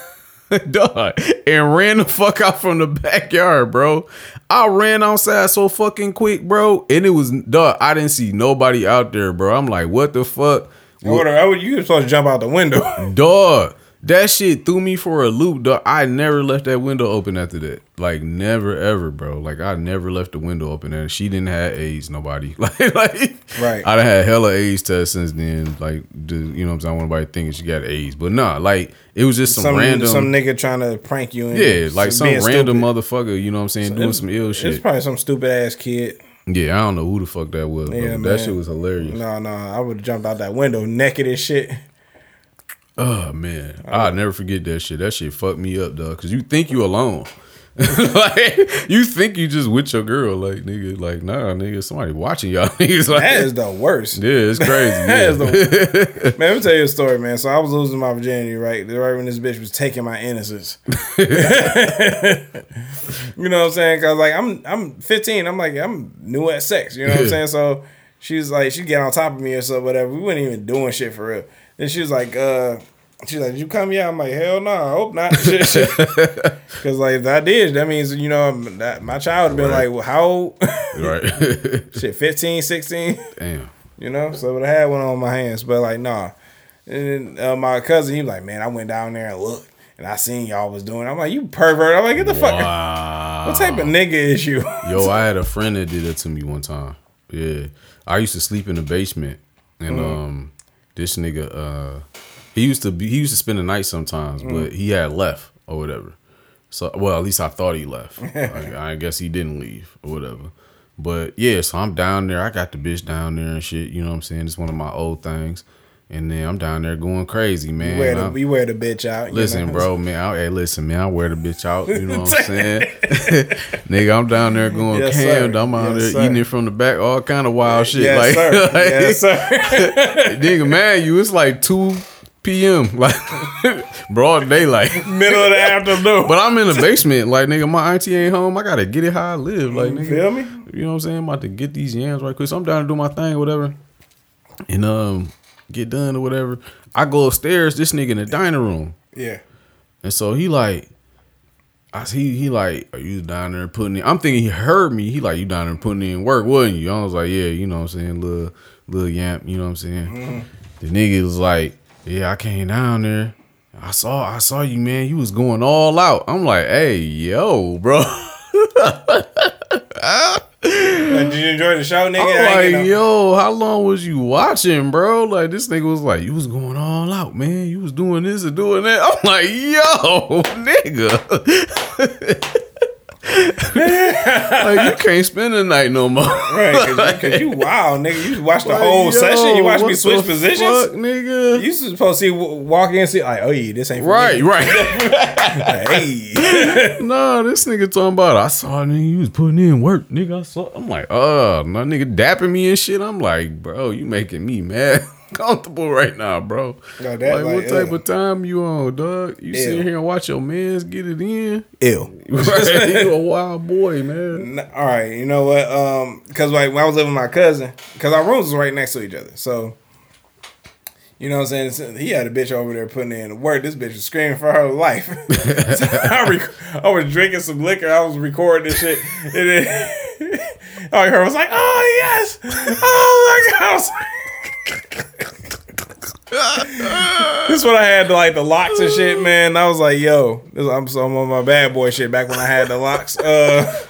dog, and ran the fuck out from the backyard, bro. I ran outside so fucking quick, bro, and it was dog. I didn't see nobody out there, bro. I'm like, what the fuck? Would, I would, you were supposed to jump out the window. Dog, that shit threw me for a loop, dog. I never left that window open after that. Like never ever, bro. Like I never left the window open and she didn't have AIDS, nobody. Like like Right. I done had hella AIDS tests since then. Like the, you know what I'm saying? I want nobody thinking she got AIDS. But nah, like it was just some, some random some nigga trying to prank you. And Yeah, like some random stupid. motherfucker, you know what I'm saying, doing some ill shit. It's probably some stupid ass kid. yeah, I don't know who the fuck that was. Yeah, that shit was hilarious. No, no, I would have jumped out that window naked as shit. Oh man, I'll never forget that shit. That shit fucked me up, dog. Cause you think you alone, like you think you just with your girl, like nigga, like nah, nigga, somebody watching y'all niggas. Like That is the worst. yeah, it's crazy. That is Yeah. the man. Let me tell you a story, man. So I was losing my virginity, right? Right when this bitch was taking my innocence. you know what I'm saying? Cause like I'm I'm 15. I'm like I'm new at sex. You know what I'm saying? So she's like she get on top of me or so whatever. We weren't even doing shit for real. Then she was like, uh, she's like, Did you come here? I'm like, hell no, I hope not. Cause like if I did, that means you know that my child would have been Right. like, well, how old? right. shit, 15, 16. Damn. You know, so I had one on my hands, but like, nah. And then uh, my cousin, he was like, man, I went down there and looked, and I seen y'all was doing. I'm like, you pervert. I'm like, get the fuck. Wow. What type of nigga is you? Yo, I had a friend that did that to me one time. Yeah, I used to sleep in the basement, and um, this nigga, uh, he used to be, he used to spend the night sometimes, but he had left or whatever. So, well, at least I thought he left. I, I guess he didn't leave or whatever. But yeah, so I'm down there. I got the bitch down there and shit. You know what I'm saying? It's one of my old things. And then I'm down there going crazy, man. You wear the, you wear the bitch out. Listen, know? bro, man. I, hey, listen, man. I wear the bitch out. You know what I'm saying, nigga? I'm down there going Yes, cammed. sir. I'm out Yes, there sir. eating it from the back, all kind of wild shit. Yes, like, sir. like, yes, sir. nigga, man, you. It's like two p.m. Like broad daylight. Middle of the afternoon. But I'm in the basement. Like, nigga, my auntie ain't home. I gotta get it how I live. Like, you nigga, feel me? you know what I'm saying? I'm about to get these yams right quick. So I'm down to do my thing whatever. And um, get done or whatever. I go upstairs, this nigga in the dining room. Yeah. And so he like, I he he like, are you down there putting in? I'm thinking he heard me. He like, you down there putting in work, wasn't you? I was like, yeah, you know what I'm saying, little little yamp, you know what I'm saying. Mm-hmm. The nigga was like, yeah, I came down there. I saw I saw you, man. You was going all out. I'm like, hey, yo, bro. Like, did you enjoy the show, nigga? I'm like, yo, how long was you watching, bro? Like this nigga was like, you was going all out, man. You was doing this and doing that. I'm like, yo, nigga. like you can't spend the night no more. Right, cause, you, cause you wow, nigga. You watched the Like, whole yo, session. You watched me switch positions. fuck, nigga. You supposed to see walk in and see like, oh yeah, this ain't for right, me. right. Hey, nah, this nigga talking about I saw nigga you was putting in work, nigga. I saw. I'm like, oh, my nigga dapping me and shit. I'm like, bro, you making me mad. Comfortable right now, bro. No, that, like, like, what type uh, of time you on, dog? You Ew. sit here and watch your mans get it in. ew. You a wild boy, man. All right, you know what? Um, cause like when I was living with my cousin, cause our rooms was right next to each other, so you know what I'm saying. He had a bitch over there putting in the work. This bitch was screaming for her life. So I, rec- I was drinking some liquor. I was recording this shit, and then all I heard was like, "Oh yes, oh my god." This is when I had like the locks and shit, man. I was like, yo, this, I'm, so I'm on my bad boy shit back when I had the locks. Uh,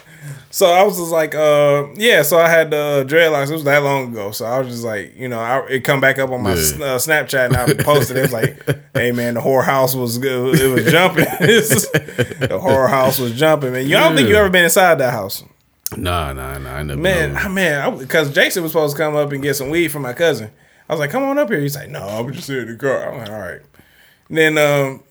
so I was just like, uh, yeah. So I had the dreadlocks. It was that long ago. So I was just like, you know, I, it come back up on my Yeah. s- uh, Snapchat and I posted. It it was like, hey man, the whorehouse was good. It was jumping. the whorehouse was jumping, man. You I don't think you ever been inside that house. Nah, nah, nah. I never Man, know. ah, man, because Jason was supposed to come up and get some weed from my cousin. I was like, "Come on up here." He's like, "No, I was just sitting in the car." I'm like, "All right." And then um,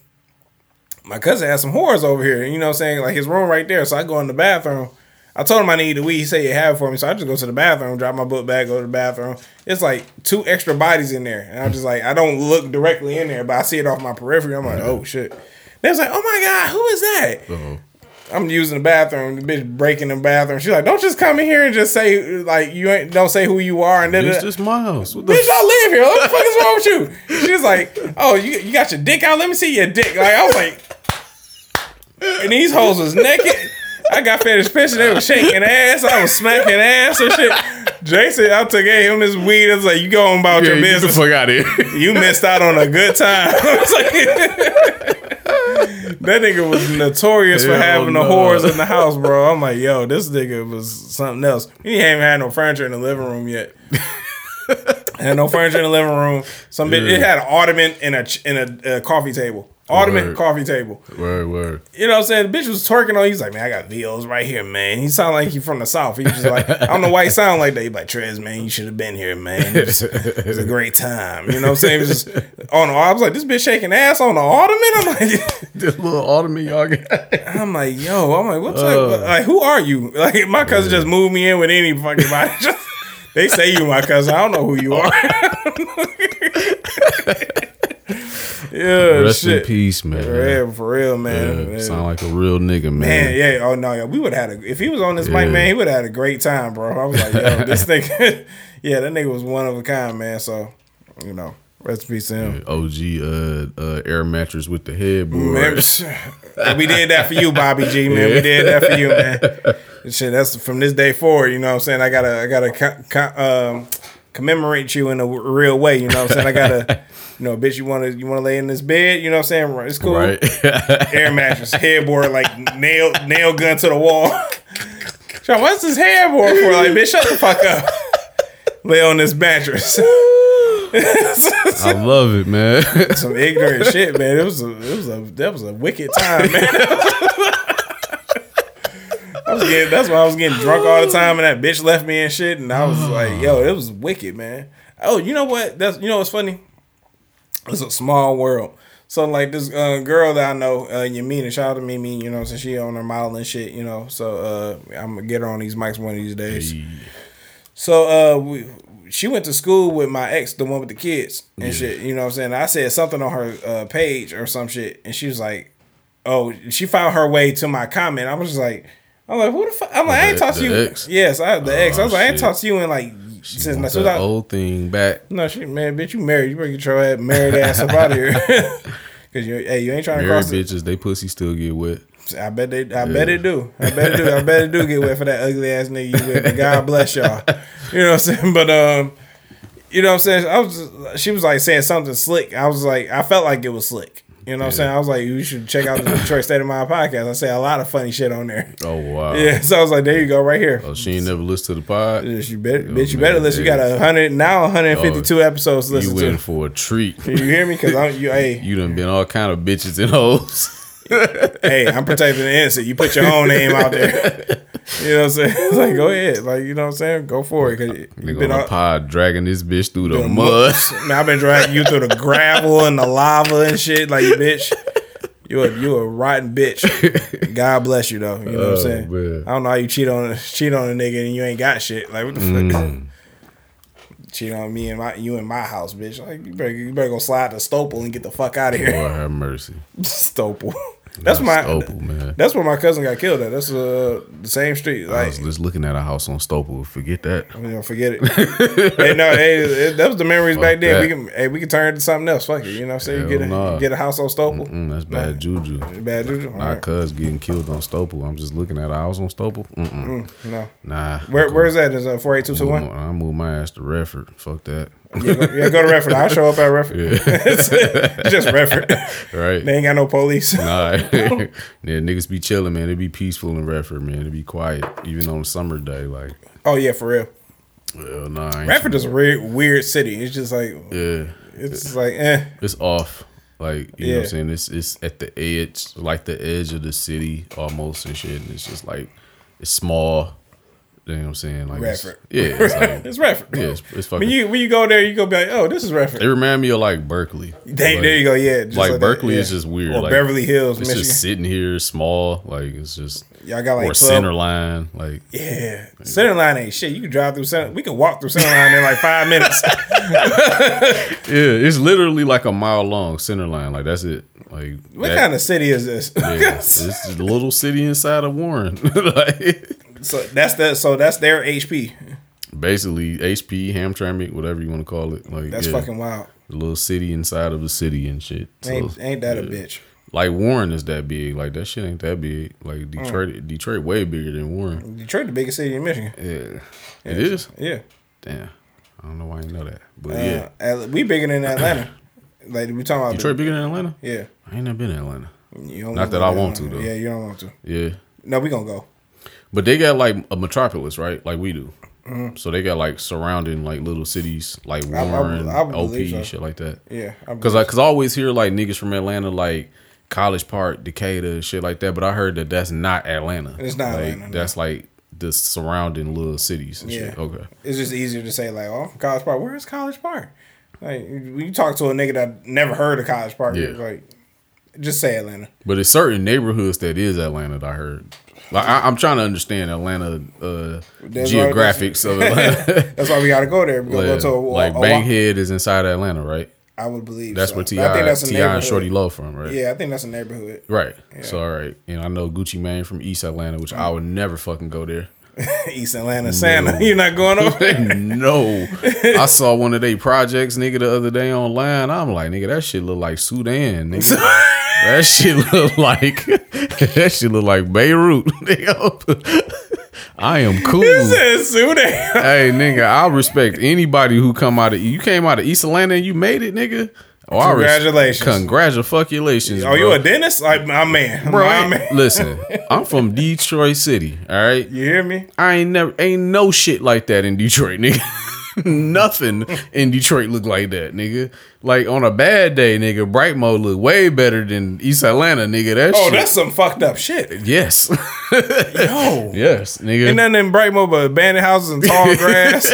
my cousin had some whores over here. You know, what I'm saying like his room right there. So I go in the bathroom. I told him I need the weed. He said he have it for me. So I just go to the bathroom, drop my book bag, go to the bathroom. It's like two extra bodies in there, and I'm just like, I don't look directly in there, but I see it off my periphery. I'm like, oh shit. They was like, oh my god, who is that? Uh-oh. I'm using the bathroom. The bitch breaking the bathroom. She's like, "Don't just come in here and just say like you ain't don't say who you are." And then It's just my house. What the bitch, I live here. What the fuck is wrong with you? She's like, "Oh, you you got your dick out? Let me see your dick." Like I was like, and these hoes was naked. I got finished pissing. They was shaking ass. I was smacking ass and shit. Jason, I took gave him this weed. I was like, "You go on about Yeah, your get the business. fuck out here. You missed out on a good time." I was like, that nigga was notorious for Hell having the no. whores in the house, bro. I'm like, yo, this nigga was something else. He ain't even had no furniture in the living room yet. had no furniture in the living room. Some bit, it had an ottoman and a and a, uh coffee table. Ottoman, Word. coffee table. word, word. You know what I'm saying? The bitch was twerking on. He's like, man, I got VOs right here, man. He sound like he from the south. He's just like, I don't know why he sound like that. He like, Trez, man, you should have been here, man. It was, it was a great time. You know what I'm saying? It was just on. The, I was like, this bitch shaking ass on the ottoman. I'm like, This little ottoman y'all got. I'm like, yo, I'm like, what's Uh. up? Like, who are you? Like, my cousin just moved me in with any fucking body. they say you my cousin. I don't know who you are. Yeah, Rest shit. in peace, man. For real, for real, man. Yeah, Man. sound like a real nigga, man. Man, yeah. Oh no, yeah. We would have had a if he was on this mic, man, he would have had a great time, bro. I was like, yo, this nigga, yeah, that nigga was one of a kind, man. So, you know, rest in peace to him. OG uh, uh, air mattress with the headboard. Man, we did that for you, Bobby G, man. We did that for you, man. Shit, that's from this day forward. You know what I'm saying? I gotta, I gotta um, commemorate you in a real way. You know what I'm saying? I gotta, you know, bitch, you wanna, you wanna lay in this bed? You know what I'm saying? It's cool. Right. Air mattress, headboard, like nail, nail gun to the wall. Sean, what's this headboard for? Like, bitch, shut the fuck up. Lay on this mattress. I love it, man. Some ignorant shit, man. It was a, it was a, that was a wicked time, man. I was getting, that's why I was getting drunk all the time, and that bitch left me and shit, and I was like, yo, it was wicked, man. Oh, you know what? That's you know what's funny? It's a small world. So like this uh, girl that I know, uh, Yamina, shout out to Mimi, you know, since she on her modeling shit, you know. So uh, I'm gonna get her on these mics one of these days. So uh we, she went to school with my ex, the one with the kids and shit. You know what I'm saying? I said something on her uh, page or some shit, and she was like, "Oh, she found her way to my comment." I was just like, "I'm like, who the fuck?" I'm like, "I ain't the- talked to you." ex? Yes, I the ex. I was Oh, like, "I ain't shit. talked to you in like since Want since that I, old thing back. no shit, man, bitch, you married. You better get your ass married ass up out of here." Cause you, hey, you ain't trying to Married cross it. bitches, they pussy still get wet. I bet they, I bet it do. I bet it do. I bet it do get wet for that ugly ass nigga you with. God bless y'all. You know what I'm saying? But um, you know what I'm saying? I was, just, she was like saying something slick. I was like, I felt like it was slick. You know what I'm saying? I was like, you should check out the Detroit State of Mind podcast. I say a lot of funny shit on there. Oh wow. Yeah, so I was like, there you go, right here. Oh, she ain't never listened to the pod. Yes, you better, oh, bitch, you man, better listen. You got a hundred now, 152 episodes to You listen in to. for a treat. You hear me? Because I'm you. Hey, You done been all kind of bitches and hoes. Hey, I'm protecting the innocent. You put your own name out there. You know what I'm saying? It's like, go ahead. Like, you know what I'm saying? Go for it. Cause you Nigga been on the pod dragging this bitch through the mud. Man, I've been dragging you through the gravel and the lava and shit. Like, you bitch. You a you a rotten bitch. God bless you though. You know what I'm Oh, saying? man. I don't know how you cheat on cheat on a nigga and you ain't got shit. Like what the fuck? Mm. Mm. cheat on me and my you in my house, bitch. Like you better you better go slide to Stoepel and get the fuck out of here. Lord have mercy. Stoepel. That's my Stoepel, man. that's where my cousin got killed at. That's uh the same street. I was just looking at a house on Stoepel. Forget that. forget it. hey, no, hey, it- that was the memories back then. We can, hey, we can turn it to something else. Fuck it, you know what I'm saying? You get a nah. get a house on Stoepel. Mm, that's bad juju. Bad juju. All My right. cuz getting killed on Stoepel. I'm just looking at a house on Stoepel. Mm-mm. No, Nah. where where's that? Is uh four eight two two one? I one? move, my ass to Redford. Fuck that. Yeah, go, yeah, go to Redford. I'll show up at Redford. Just Redford. Right. They ain't got no police. Nah, yeah, niggas be chilling, man. It be peaceful in Redford, man. It be quiet, even on a summer day. Like, Oh yeah, for real. well, nah, Redford is a weird, weird city. It's just like Yeah, it's like eh. it's off. Like, you know what I'm saying? It's it's at the edge, like the edge of the city almost and shit. And it's just like it's small. You know what I'm saying? Like, it's- yeah, it's like, It's yeah, it's, it's When you when you go there, you go be like, oh, this is Redford. They remind me of like Berkeley. They, Like, there you go. Yeah, like that, Berkeley yeah. is just weird. Or like, Beverly Hills, It's Michigan. just sitting here, small. Like it's just Y'all got like or 12 center line. Like Yeah, center line ain't shit. You can drive through center. We can walk through center line in like five minutes. yeah, it's literally like a mile long center line. Like that's it. Like What that- kind of city is this? Yeah, it's a little city inside of Warren. like so that's the so that's their HP. basically HP, Hamtramck, whatever you want to call it. Like That's yeah, fucking wild. a little city inside of a city and shit. So, Ain't ain't that a bitch? Like Warren is that big. Like that shit ain't that big. Like Detroit, Mm. Detroit way bigger than Warren. Detroit, the biggest city in Michigan. Yeah, it is. Yeah, Damn, I don't know why I know that, but uh, yeah, we bigger than Atlanta. like we talking about Detroit bigger than Atlanta. Yeah, I ain't never been to Atlanta. Not that I want to, though. Yeah, you don't want to. Yeah, No, we gonna go. But they got like a metropolis, right? Like we do. So they got like surrounding like little cities like Mm-hmm. I- I Warren, I OP, so. shit like that. Yeah, Cause I, cause I always hear like niggas from Atlanta like College Park, Decatur, shit like that. But I heard that that's not Atlanta. It's not like, Atlanta, no. That's like the surrounding little cities and shit. Yeah. Okay. it's just easier to say like, oh, College Park. Where is College Park? Like when you talk to a nigga that never heard of College Park, Yeah. like just say Atlanta. But it's certain neighborhoods that is Atlanta. That I heard. Like I, I'm trying to understand Atlanta uh, geographics of Atlanta. That's why we gotta go there. We gonna go to a, like Bankhead is inside Atlanta, right? I would believe That's so. where T.I. I think that's a T.I. and. Shawty Lo from, right? Yeah, I think that's a neighborhood. Right. So all right, and I know Gucci Mane from East Atlanta, which I would never fucking go there. East Atlanta, Santa. You're not going over. there. no, I saw one of they projects, nigga, the other day online. I'm like, nigga, that shit look like Sudan, nigga. That shit look like that shit look like Beirut, nigga. I am cool. Says Sudan. hey, nigga, I respect anybody who come out of you came out of East Atlanta and you made it, nigga. Oh, Congratulations. Congratulations. Oh, you a dentist? Like my man, Bro, my man. listen, I'm from Detroit City. All right, You hear me? I ain't never ain't no shit like that in Detroit, nigga. Nothing in Detroit look like that, nigga. Like on a bad day, nigga, Brightmore look way better than East Atlanta, nigga. That Oh, shit. that's some fucked up shit. yes, Yo, yes, nigga. And nothing in Brightmore but abandoned houses and tall grass.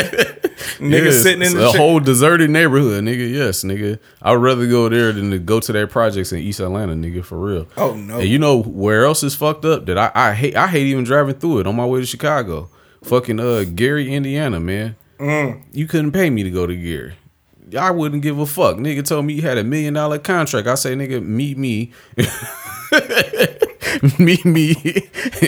nigga Yes, sitting in the a shit. whole deserted neighborhood, nigga. Yes, nigga. I'd rather go there than to go to their projects in East Atlanta, nigga, for real. Oh, no. And you know where else is fucked up? That I, I hate I hate even driving through it on my way to Chicago. Fucking uh Gary, Indiana, man. Mm. You couldn't pay me to go to Gary. I wouldn't give a fuck. Nigga told me he had a million dollar contract. I say, nigga, meet me. meet me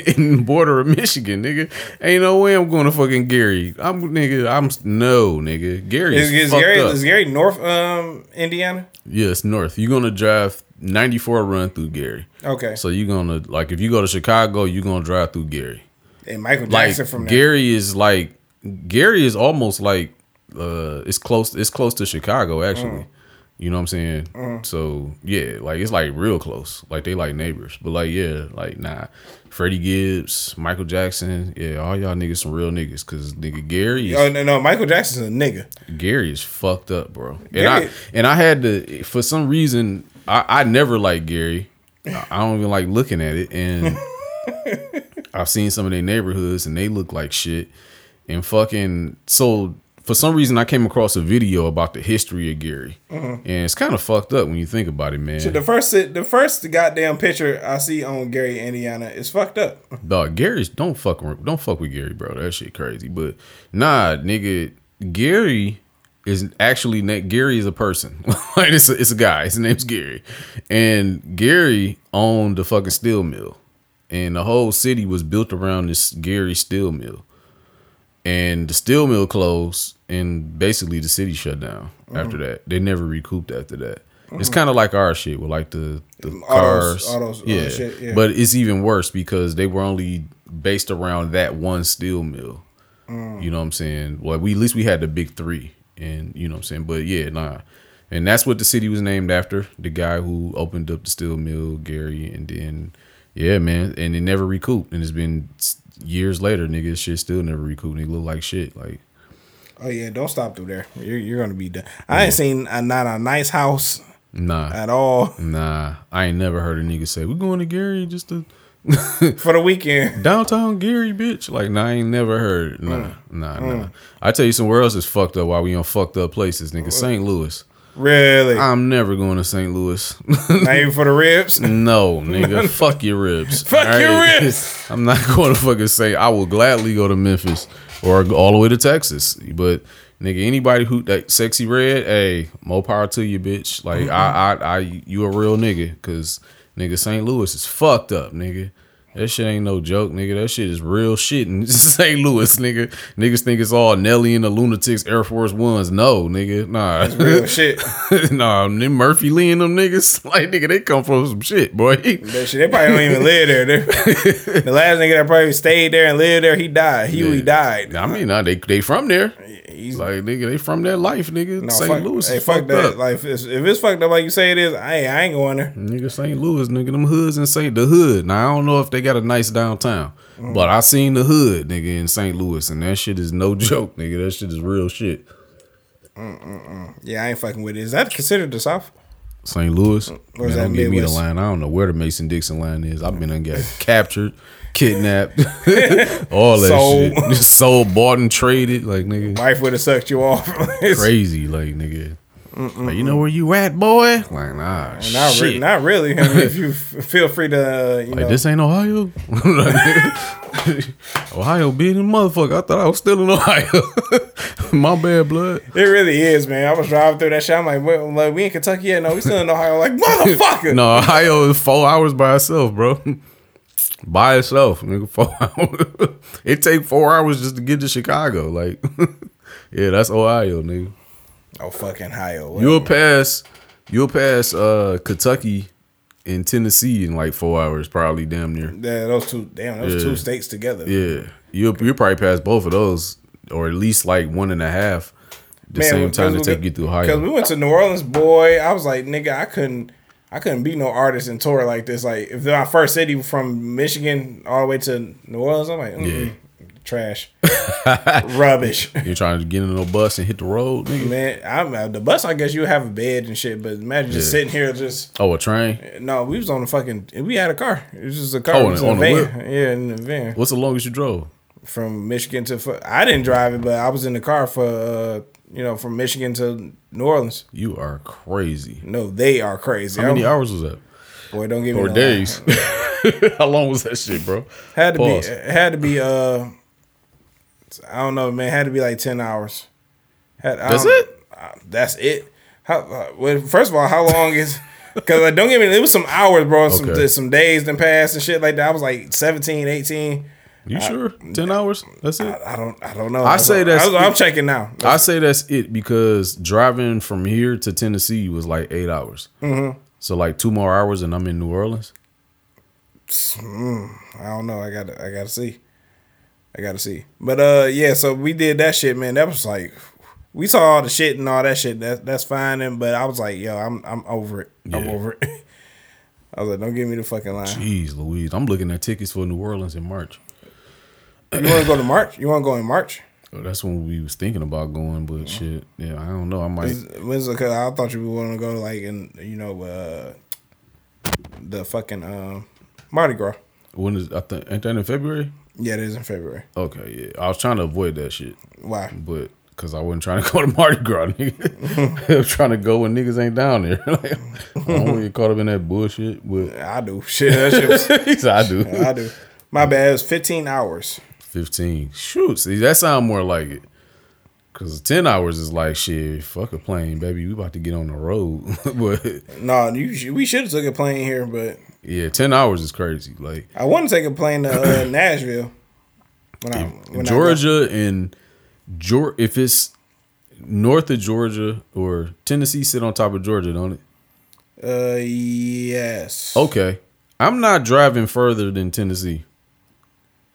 in the border of Michigan, nigga. Ain't no way I'm going to fucking Gary. I'm nigga. I'm no nigga. Gary is, Is, Gary up. is Gary North um Indiana? yes, north. You're gonna drive 94 run through Gary. Okay. So you're gonna like if you go to Chicago, you're gonna drive through Gary. and Michael Like Jackson from there. Gary is like Gary is almost like uh it's close it's close to Chicago actually. You know what I'm saying? Mm-hmm. So yeah, like it's like real close. Like they like neighbors. But like yeah, like nah. Freddie Gibbs, Michael Jackson, yeah, all y'all niggas some real niggas. Cause nigga Gary is Oh no, no, Michael Jackson's a nigga. Gary is fucked up, bro. And Gary- I and I had to for some reason I, I never liked Gary. I I don't even like looking at it. And I've seen some of their neighborhoods and they look like shit. And fucking so for some reason I came across a video about the history of Gary. Mm-hmm. And it's kind of fucked up when you think about it, man. The first, the first goddamn picture I see on Gary, Indiana, is fucked up. Dog, Gary's don't fuck with- don't fuck with Gary, bro. That shit crazy. But nah, nigga, Gary is actually Gary is a person. like it's a, it's a guy. His name's Gary, and Gary owned the fucking steel mill, and the whole city was built around this Gary steel mill. And the steel mill closed, and basically the city shut down after that. They never recouped after that. It's kind of like our shit with like the, the Autos- cars, autos, yeah. shit, yeah. But it's even worse because they were only based around that one steel mill. Mm. You know what I'm saying? Well, we at least we had the big three, and you know what I'm saying. But yeah, nah, and that's what the city was named after the guy who opened up the steel mill, Gary, and then yeah, man, and it never recouped, and it's been years later, nigga, shit still never recouped. It look like shit, like Oh yeah, don't stop through there. You're, you're gonna be done. I ain't seen a, not a nice house nah, at all nah. I ain't never heard a nigga say we going to Gary just to for the weekend. downtown Gary, bitch. Like, nah, I ain't never heard. Nah, mm. Mm. nah, nah. I tell you somewhere else is fucked up. Why we on fucked up places, nigga. St. Louis. Really? I'm never going to St. Louis. Not even for the ribs. no, nigga. fuck your ribs. Fuck your ribs. I'm not going to fucking say. I will gladly go to Memphis or all the way to Texas. But nigga, anybody who that Sexyy Red, hey, more power to you, bitch. Like mm-hmm. I, I, I, you a real nigga, cause nigga, St. Louis is fucked up, nigga. That shit ain't no joke, nigga. That shit is real shit in St. Louis, nigga. Niggas think it's all Nelly and the Lunatics Air Force Ones. No, nigga. Nah. That's real shit. nah, them Murphy Lee and them niggas, like nigga, they come from some shit, boy. That shit. They probably don't even live there. The last nigga that probably stayed there and lived there, he died. He he died. I mean, nah, they they from there. He's, Like nigga, they from that life, nigga. no, St. fuck, Louis hey, is fuck fucked that. up. Like if it's, if it's fucked up like you say it is, I, I ain't going there. Nigga, St. Louis, nigga, them hoods in St. the hood. Now I don't know if they got a nice downtown, Mm. but I seen the hood, nigga, in St. Louis, and that shit is no joke, nigga. That shit is real shit. Mm, mm, mm. Yeah, I ain't fucking with it. Is that considered the South? St. Louis, Or man, don't give me the line. I don't know where the Mason Dixon line is. I've been and got captured, kidnapped, all that Sold. shit. Just sold, bought, and traded. Like nigga, Wife would have sucked you off. Crazy. Like nigga, like, you know where you at, boy? Like nah, Not, re- not really. I mean, if you f- feel free to, uh, you Like know, this ain't Ohio. Ohio being a motherfucker. I thought I was still in Ohio. My bad, blood. it really is, man. I was driving through that shit. I'm like, well, like, we in Kentucky yet? No, we still in Ohio. Like, motherfucker. No, Ohio is four hours by itself, bro. By itself, nigga. Four hours. it take four hours just to get to Chicago. Like, yeah, that's Ohio, nigga. Oh, fucking Ohio. You'll pass. You'll pass uh, Kentucky and Tennessee in like four hours, probably damn near. Yeah, those two, damn, those Yeah. two states together. Yeah, you'll you'll probably pass both of those, or at least like one and a half. The same time to take you through Ohio. Because we went to New Orleans, boy. I was like, nigga, I couldn't, I couldn't be no artist and tour like this. Like, if my first city from Michigan all the way to New Orleans, I'm like, mm trash, rubbish. You're trying to get in a bus and hit the road, nigga. Man, I'm uh, the bus. I guess you have a bed and shit, but imagine just sitting here, just Oh, a train. no. We was on the fucking. We had a car. It was just a car. Oh, on the a whip? van. Yeah, in the van What's the longest you drove? from Michigan to. I didn't drive it, but I was in the car for uh, you know from Michigan to New Orleans. You are crazy. No, they are crazy. How many I'm- hours was that? Boy, don't give me Or no days? How long was that shit, bro? Had to Pause. be. Had to be. Uh, I don't know, man. It Had to be like ten hours. Had, I That's it? uh, that's it. How? Uh, well, first of all, how long is? Because like, don't get me. It was some hours, bro. Some Okay. some days then passed and shit like that. I was like 17, 18. You sure? Ten hours? That's it. I don't. I don't know. I say that's- I am checking now. I say that's it because driving from here to Tennessee was like eight hours. Mm-hmm. So like two more hours, and I'm in New Orleans. I don't know. I got. to I got to see. I got to see. But uh, yeah. So we did that shit, man. That was like, we saw all the shit and all that shit. That that's fine. And but I was like, yo, I'm I'm over it. I'm over it. I was like, don't give me the fucking line. Jeez, Louise, I'm looking at tickets for New Orleans in March. You want to go to March? You want to go in March? Oh, That's when we was thinking about going, but shit, yeah, I don't know. I might. Is- When's the, cause I thought you would want to go like in you know uh the fucking um Mardi Gras. When is I think ain't that in February? Yeah, it is in February. Okay, yeah. I was trying to avoid that shit, Why? but because I wasn't trying to go to Mardi Gras, nigga. I was trying to go when niggas ain't down there. like, I don't want to get caught up in that bullshit, but I do. Shit, that shit was, I do. I do. My bad. It was 15 hours. 15. Shoot, see, that sound more like it. Cause ten hours is like shit. Fuck a plane, baby. We about to get on the road. but No, you we should have took a plane here, but yeah, ten hours is crazy. Like I want to take a plane to uh, Nashville. When I, when Georgia and Georgia, if it's north of Georgia or Tennessee, sit on top of Georgia, don't it? Uh, yes. Okay, I'm not driving further than Tennessee,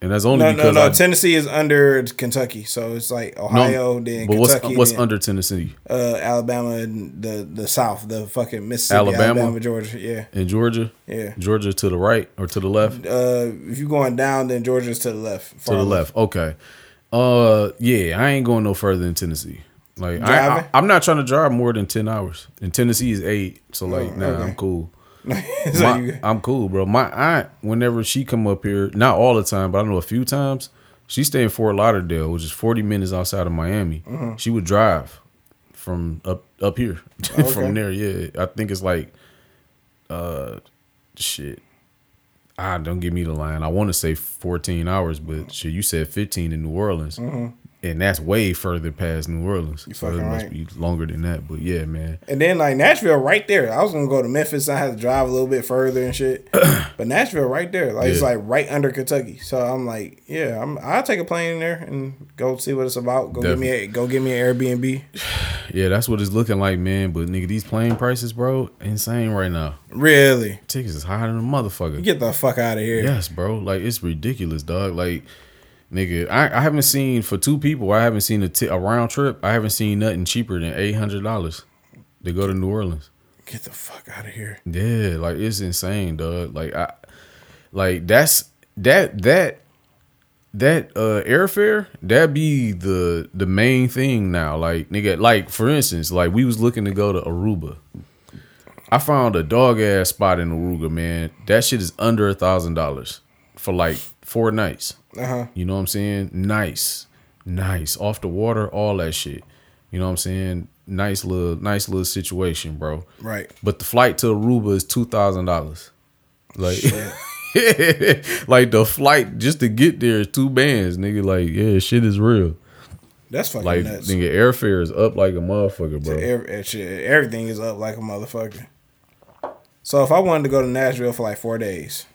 and that's only No, no, because no. I Tennessee is under Kentucky, so it's like no, Ohio, then but Kentucky, what's what's then, under Tennessee uh, Alabama, and the the South, the fucking Mississippi, Alabama? Alabama, Georgia. Yeah, in Georgia? yeah. Georgia to the right or to the left? Uh, if you're going down, then Georgia's to the left. to the left. Okay. Uh, yeah, I ain't going no further than Tennessee. Like I, Driving? I, am not trying to drive more than ten hours. And Tennessee is eight, so like, nah, Oh, okay. I'm cool. My- I'm cool, bro. My aunt, whenever she come up here, not all the time, but I know a few times, she stay in Fort Lauderdale, which is 40 minutes outside of Miami. Mm-hmm. She would drive from up up here, Okay. from there. Yeah, I think it's like, uh, shit. Ah, don't give me the line. I want to say 14 hours, but shit, you said 15 in New Orleans, and that's way further past New Orleans. so it must right. be longer than that. But yeah, man. and then like Nashville, right there. I was gonna go to Memphis. I had to drive a little bit further and shit. but Nashville, right there, like it's like right under Kentucky. So I'm like, yeah, I'm. I'll take a plane in there and go see what it's about. Go give me a go give me an Airbnb. Yeah, that's what it's looking like, man. But nigga, these plane prices, bro, insane right now. Really, Tickets is higher than a motherfucker. get the fuck out of here. Yes, bro. Like it's ridiculous, dog. Like, nigga, I, I haven't seen for two people. I haven't seen a, round trip. I haven't seen nothing cheaper than eight hundred dollars to go to New Orleans. Get the fuck out of here. Yeah, like it's insane, dog. Like I, like that's that that that uh airfare that be the the main thing now. Like nigga, like for instance, like we was looking to go to Aruba. I found a dog ass spot in Aruba, man. That shit is under a thousand dollars for like four nights. Uh huh. You know what I'm saying? Nice, nice, off the water, all that shit. You know what I'm saying? Nice little, nice little situation, bro. Right. But the flight to Aruba is two thousand dollars. Like, like the flight just to get there is two bands, nigga. Like, yeah, shit is real. That's fucking Like, nuts. nigga, airfare is up like a motherfucker, bro. Every, eh, shit, everything is up like a motherfucker. So if I wanted to go to Nashville for like four days,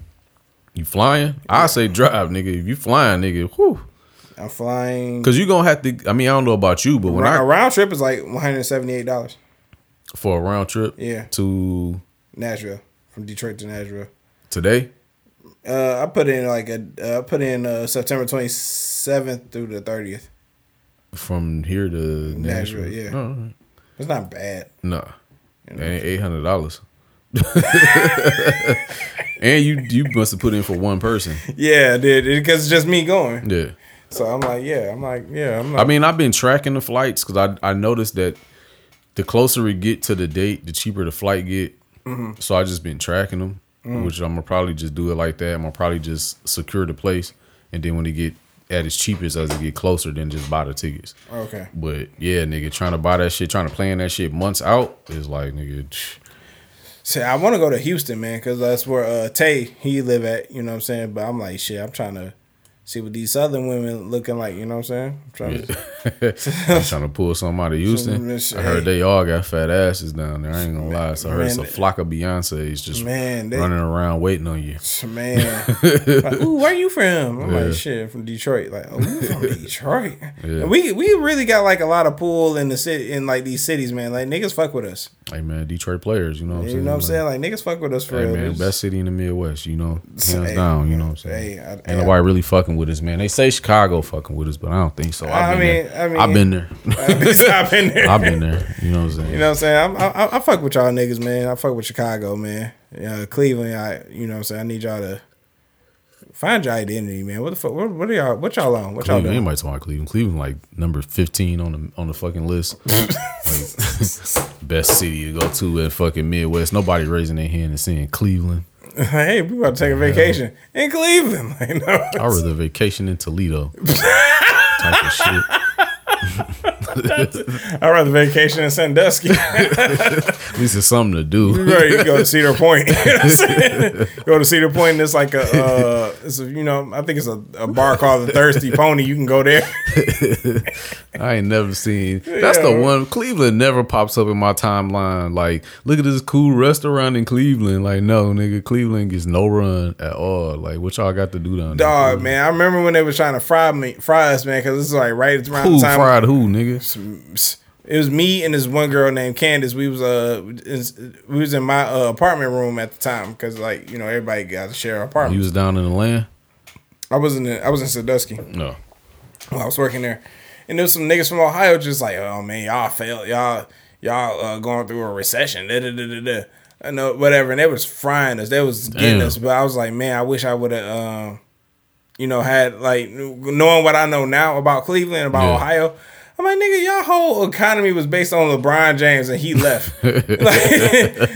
You flying? I say drive, nigga. If you flying, nigga, whew. I'm flying. Cause you gonna have to. I mean, I don't know about you, but when a I round trip is like one hundred seventy eight dollars. for a round trip, Yeah. to Nashville from Detroit to Nashville. today, Uh, I put in like a uh, I put in uh, September twenty seventh through the thirtieth. from here to Nashville, Nashville, yeah. Oh, right. It's not bad. Nah, that ain't eight hundred dollars. and you you must have put in for one person. Yeah, dude, because it's just me going. Yeah. So I'm like, yeah, I'm like, yeah, I'm like, I mean, I've been tracking the flights because I I noticed that the closer we get to the date, the cheaper the flight get. Mm-hmm. So I just been tracking them, which I'm gonna probably just do it like that. I'm gonna probably just secure the place, and then when it get at its cheapest as it get closer, then just buy the tickets. okay. But yeah, nigga, trying to buy that shit, trying to plan that shit months out is like, nigga, See, I want to go to Houston, man, because that's where uh, Tay he live at. You know what I'm saying? But I'm like, shit, I'm trying to see what these southern women looking like. You know what I'm saying? I'm trying to, I'm trying to pull something out of Houston. I heard they all got fat asses down there. I ain't gonna lie. So I heard Man, it's a flock of Beyonce's just man, they, running around waiting on you. man. like, Ooh, where you from? I'm Yeah. like, shit, from Detroit. Like, oh, you from Detroit? Yeah. We we really got like a lot of pull in the city in like these cities, man. Like niggas fuck with us. Hey man, Detroit players, you know what I'm saying? You know what I'm saying? Like niggas fuck with us for Hey real. man, best city in the Midwest, you know, hands Hey, down. You know what I'm saying? hey, I- Ain't nobody really fucking with us, man. They say Chicago fucking with us, but I don't think so. I've I been mean- there. I mean- I've been there. I've been there. I've been there. You know what I'm saying? You know what I'm saying? I'm, I, I, I fuck with y'all niggas, man. I fuck with Chicago, man. Yeah, Cleveland. I, you know what I'm saying? I need y'all to find your identity, man. What the fuck? What, what are y'all? What y'all on? What y'all Cleveland, doing? anybody talking about Cleveland? Cleveland like number 15 on the on the fucking list. like, best city to go to in fucking Midwest. Nobody raising their hand and saying Cleveland. Hey, we about to take a vacation in Cleveland. Like, no. I was rather vacation in Toledo. type of shit. I'd rather vacation in Sandusky. At least it's something to do. right, you go to Cedar Point. You know what I'm saying? go to Cedar Point. And it's like a, uh, it's a, you know, I think it's a, a bar called the Thirsty Pony. You can go there. I ain't never seen. That's the one. Cleveland never pops up in my timeline. Like, look at this cool restaurant in Cleveland. Like, no, nigga, Cleveland gets no run at all. Like, what y'all got to do down there? Dog, man, I remember when they were trying to fry me, fry us, man, because this is like right around Who the time. Fried who, nigga? It was me and this one girl named Candace. We was uh, we was in my uh, apartment room at the time because like you know everybody got to share an He apartment. was down in the land. I was in I was in Sandusky. No. while I was working there, and there was some niggas from Ohio just like, oh man, y'all failed, y'all y'all uh, going through a recession, da da da da da. I know whatever, and they was frying us, they was getting Damn. us, but I was like, man, I wish I would have, um, you know, had like knowing what I know now about Cleveland, about Yeah. Ohio. I'm like, nigga, y'all whole economy was based on LeBron James, and he left. like,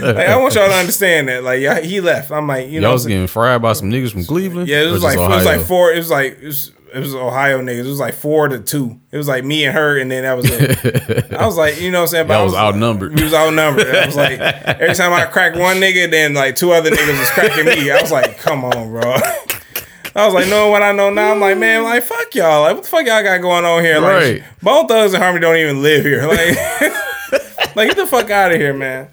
like, I want y'all to understand that, like, y'all, he left. I'm like, you know, Y'all was getting fried by some niggas from Cleveland? yeah, it was like it was like four. It was like it was, it was Ohio niggas. It was like four to two. It was like me and her, and then that was it. I was like, you know what I'm saying? But I was outnumbered. We was outnumbered. I was like, every time I cracked one nigga, then like two other niggas was cracking me. I was like, come on, bro. I was like, knowing what I know now, I'm like, man, like fuck y'all. Like, what the fuck y'all got going on here? Like, Right. Bone Thugs-n-Harmony don't even live here. Like, like get the fuck out of here, man.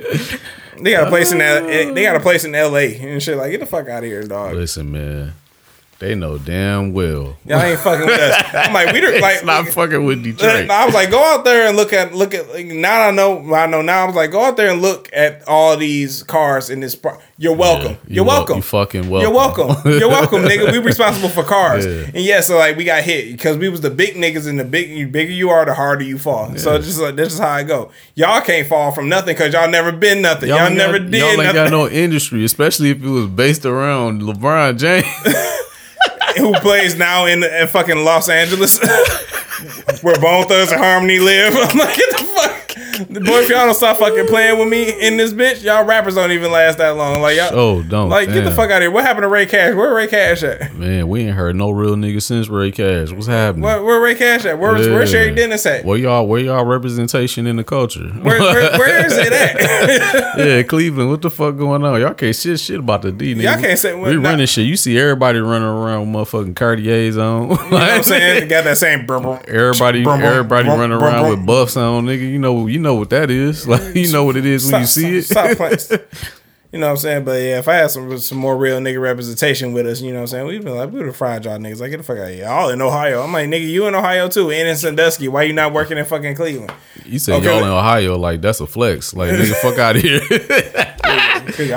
They got a place in L- they got a place in L.A. and shit. Like, get the fuck out of here, dog. Listen, man. They know damn well. Y'all ain't fucking with us. I'm like, we don't like. Not fucking with Detroit. I was like, go out there and look at look at. Like, now I know. I know now. I was like, go out there and look at all these cars in this. Par- You're welcome. Yeah, you You're wel- welcome. you fucking welcome. You're welcome. You're welcome, nigga. We responsible for cars. Yeah. And yeah, so like we got hit because we was the big niggas, and the big the bigger you are, the harder you fall. So just like this is how I go. Y'all can't fall from nothing because y'all never been nothing. Y'all, ain't never got, did Y'all ain't nothing. got no industry, especially if it was based around LeBron James. who plays now in, in fucking Los Angeles, where Bone Thugs-n-Harmony live. I'm like, get the fuck. Boy, if y'all don't stop fucking playing with me in this bitch, y'all rappers don't even last that long. Like y'all, Oh, don't. like get the fuck out of here. What happened to Ray Cash? Where Ray Cash at? Man, we ain't heard no real nigga since Ray Cash. What's happening? Where, where Ray Cash at? Where's where Yeah. Sherry Dennis at? Where y'all where y'all representation in the culture? Where, where, where is it at? yeah, Cleveland, what the fuck going on? Y'all can't shit shit about the D nigga. Y'all can't say we not- running shit. You see everybody running around with motherfucking Cartiers on. you know what I'm saying? They got that same. Everybody, everybody running around with buffs on, nigga. You know, you know what that is. Like, you know what it is when you see it. Stop. You know what I'm saying? But yeah, if I had some some more real nigga representation with us, you know what I'm saying? We'd be like, we would have fried y'all niggas. Like, get the fuck out of here. All in Ohio. I'm like, nigga, you in Ohio too. And in Sandusky. Why you not working in fucking Cleveland? You said Okay, y'all in Ohio, like that's a flex. Like, nigga, fuck out of here.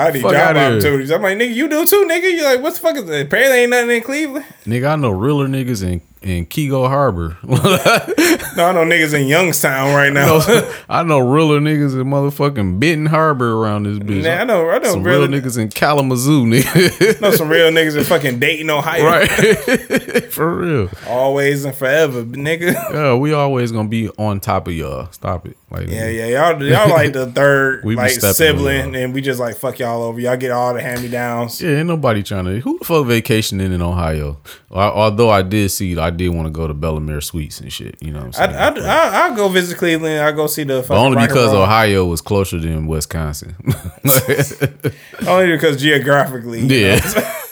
I need Fuck job opportunities. I'm like, nigga, you do too, nigga. You like, what the fuck is that? Apparently ain't nothing in Cleveland. nigga, I know realer niggas in in Keego Harbor. No, I know niggas in Youngstown right now. I know realer niggas in motherfucking Benton Harbor around this bitch. Nah, I know, I know, Some real, real niggas in Kalamazoo, nigga. know some real niggas in fucking Dayton, Ohio. right. For real. Always and forever, nigga. Yeah, we always gonna be on top of y'all. Stop it. Like Yeah, yeah, y'all, y'all like the third like sibling, and we just like fuck y'all over. Y'all get all the hand me downs. Yeah, ain't nobody trying to. Who the fuck vacationing in Ohio? Al- Although I did see, I did want to go to Bellamere Suites and shit. You know what I'm I, saying? I, I, I'll go visit Cleveland. I'll go see the. but only because Ohio was closer than Wisconsin. Only because geographically. you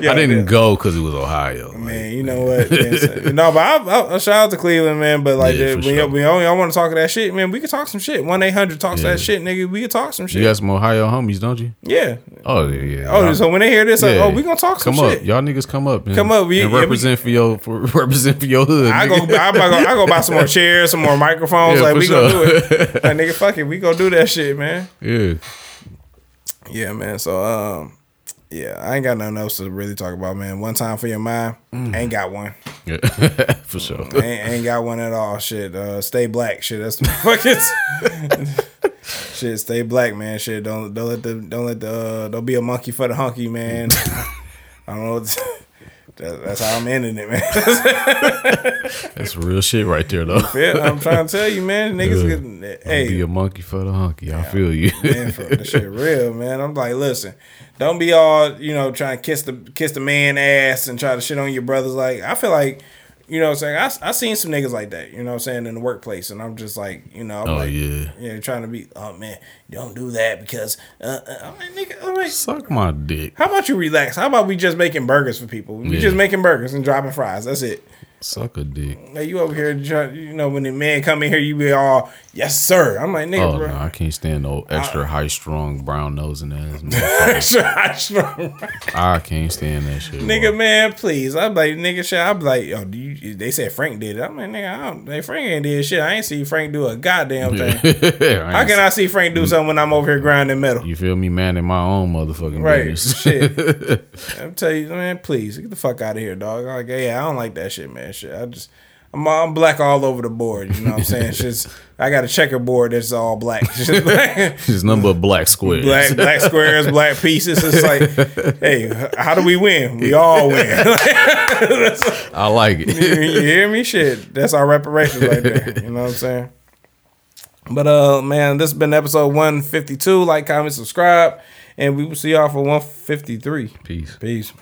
yeah. I didn't go because it was Ohio. Man, you know what? man, no, but I, I, I shout out to Cleveland, man. But like, Yeah, for when, sure. y'all, y'all want to talk that shit, man, we can talk some shit. One eight hundred talks Yeah. that shit, nigga. We can talk some shit. You got some Ohio homies, don't you? Yeah. Oh yeah, yeah. Oh, Y'all- so when they hear this, like, oh, we gonna talk some come shit. up, y'all niggas come up, and, Come up, we- and yeah, we- represent for your for represent for your hood. I go, nigga. I, go, I go buy some more chairs, some more microphones. Yeah, like we gonna do it. Like nigga, fuck it, we gonna do that shit, man. yeah, Yeah, man. So, um, yeah, I ain't got nothing else to really talk about, man. One time for your mind, Mm. ain't got one. yeah. for sure. ain't, ain't got one at all. Shit, uh, stay black. Shit, that's the fucking shit. Stay black, man. Shit, don't don't let the don't let the uh, don't be a monkey for the hunky, man. I don't know. That's how I'm ending it, man. That's real shit right there, though. Yeah, I'm trying to tell you, man. Niggas, Yeah. get, eh, Hey. Be a monkey for the hunky. I feel you. man, for the shit real, man. I'm like, listen, don't be all you know trying to kiss the kiss the man ass and try to shit on your brothers. Like, I feel like. You know what I'm saying? I, I seen some niggas like that, you know what I'm saying, in the workplace. And I'm just like, you know, I'm Oh, like, yeah. yeah, trying to be, oh man, don't do that because, uh, uh, I'm like, nigga, I'm like, Suck my dick. how about you relax? How about we just making burgers for people? We Yeah. just making burgers and dropping fries. That's it. Suck a dick. Like you over here, you know, when the man come in here, you be all, yes sir. I'm like, nigga, Oh bro. no, I can't stand no extra high strong brown nosing ass. Extra high. I can't stand that shit. nigga, bro. man, please. I'm like, nigga, shit. I'm like, yo, do you? They said Frank did it. I'm like, nigga, I don't. They Frank ain't did shit. I ain't see Frank do a goddamn thing. I How can I see Frank do something when I'm over here grinding metal? You feel me, man? In my own motherfucking Right, business. shit. I'm tell you, man, please get the fuck out of here, dog. Like, yeah, I don't like that shit, man. Shit, I just. I'm, I'm black all over the board. You know what I'm saying? Just I got a checkerboard that's all black. Just black. Just number of black squares. black black squares, black pieces. It's like, hey, how do we win? We all win. I like you, it. you hear me? Shit, that's our reparations right there. You know what I'm saying? But uh, man, this has been episode 152. Like, comment, subscribe, and we will see y'all for 153. Peace. Peace.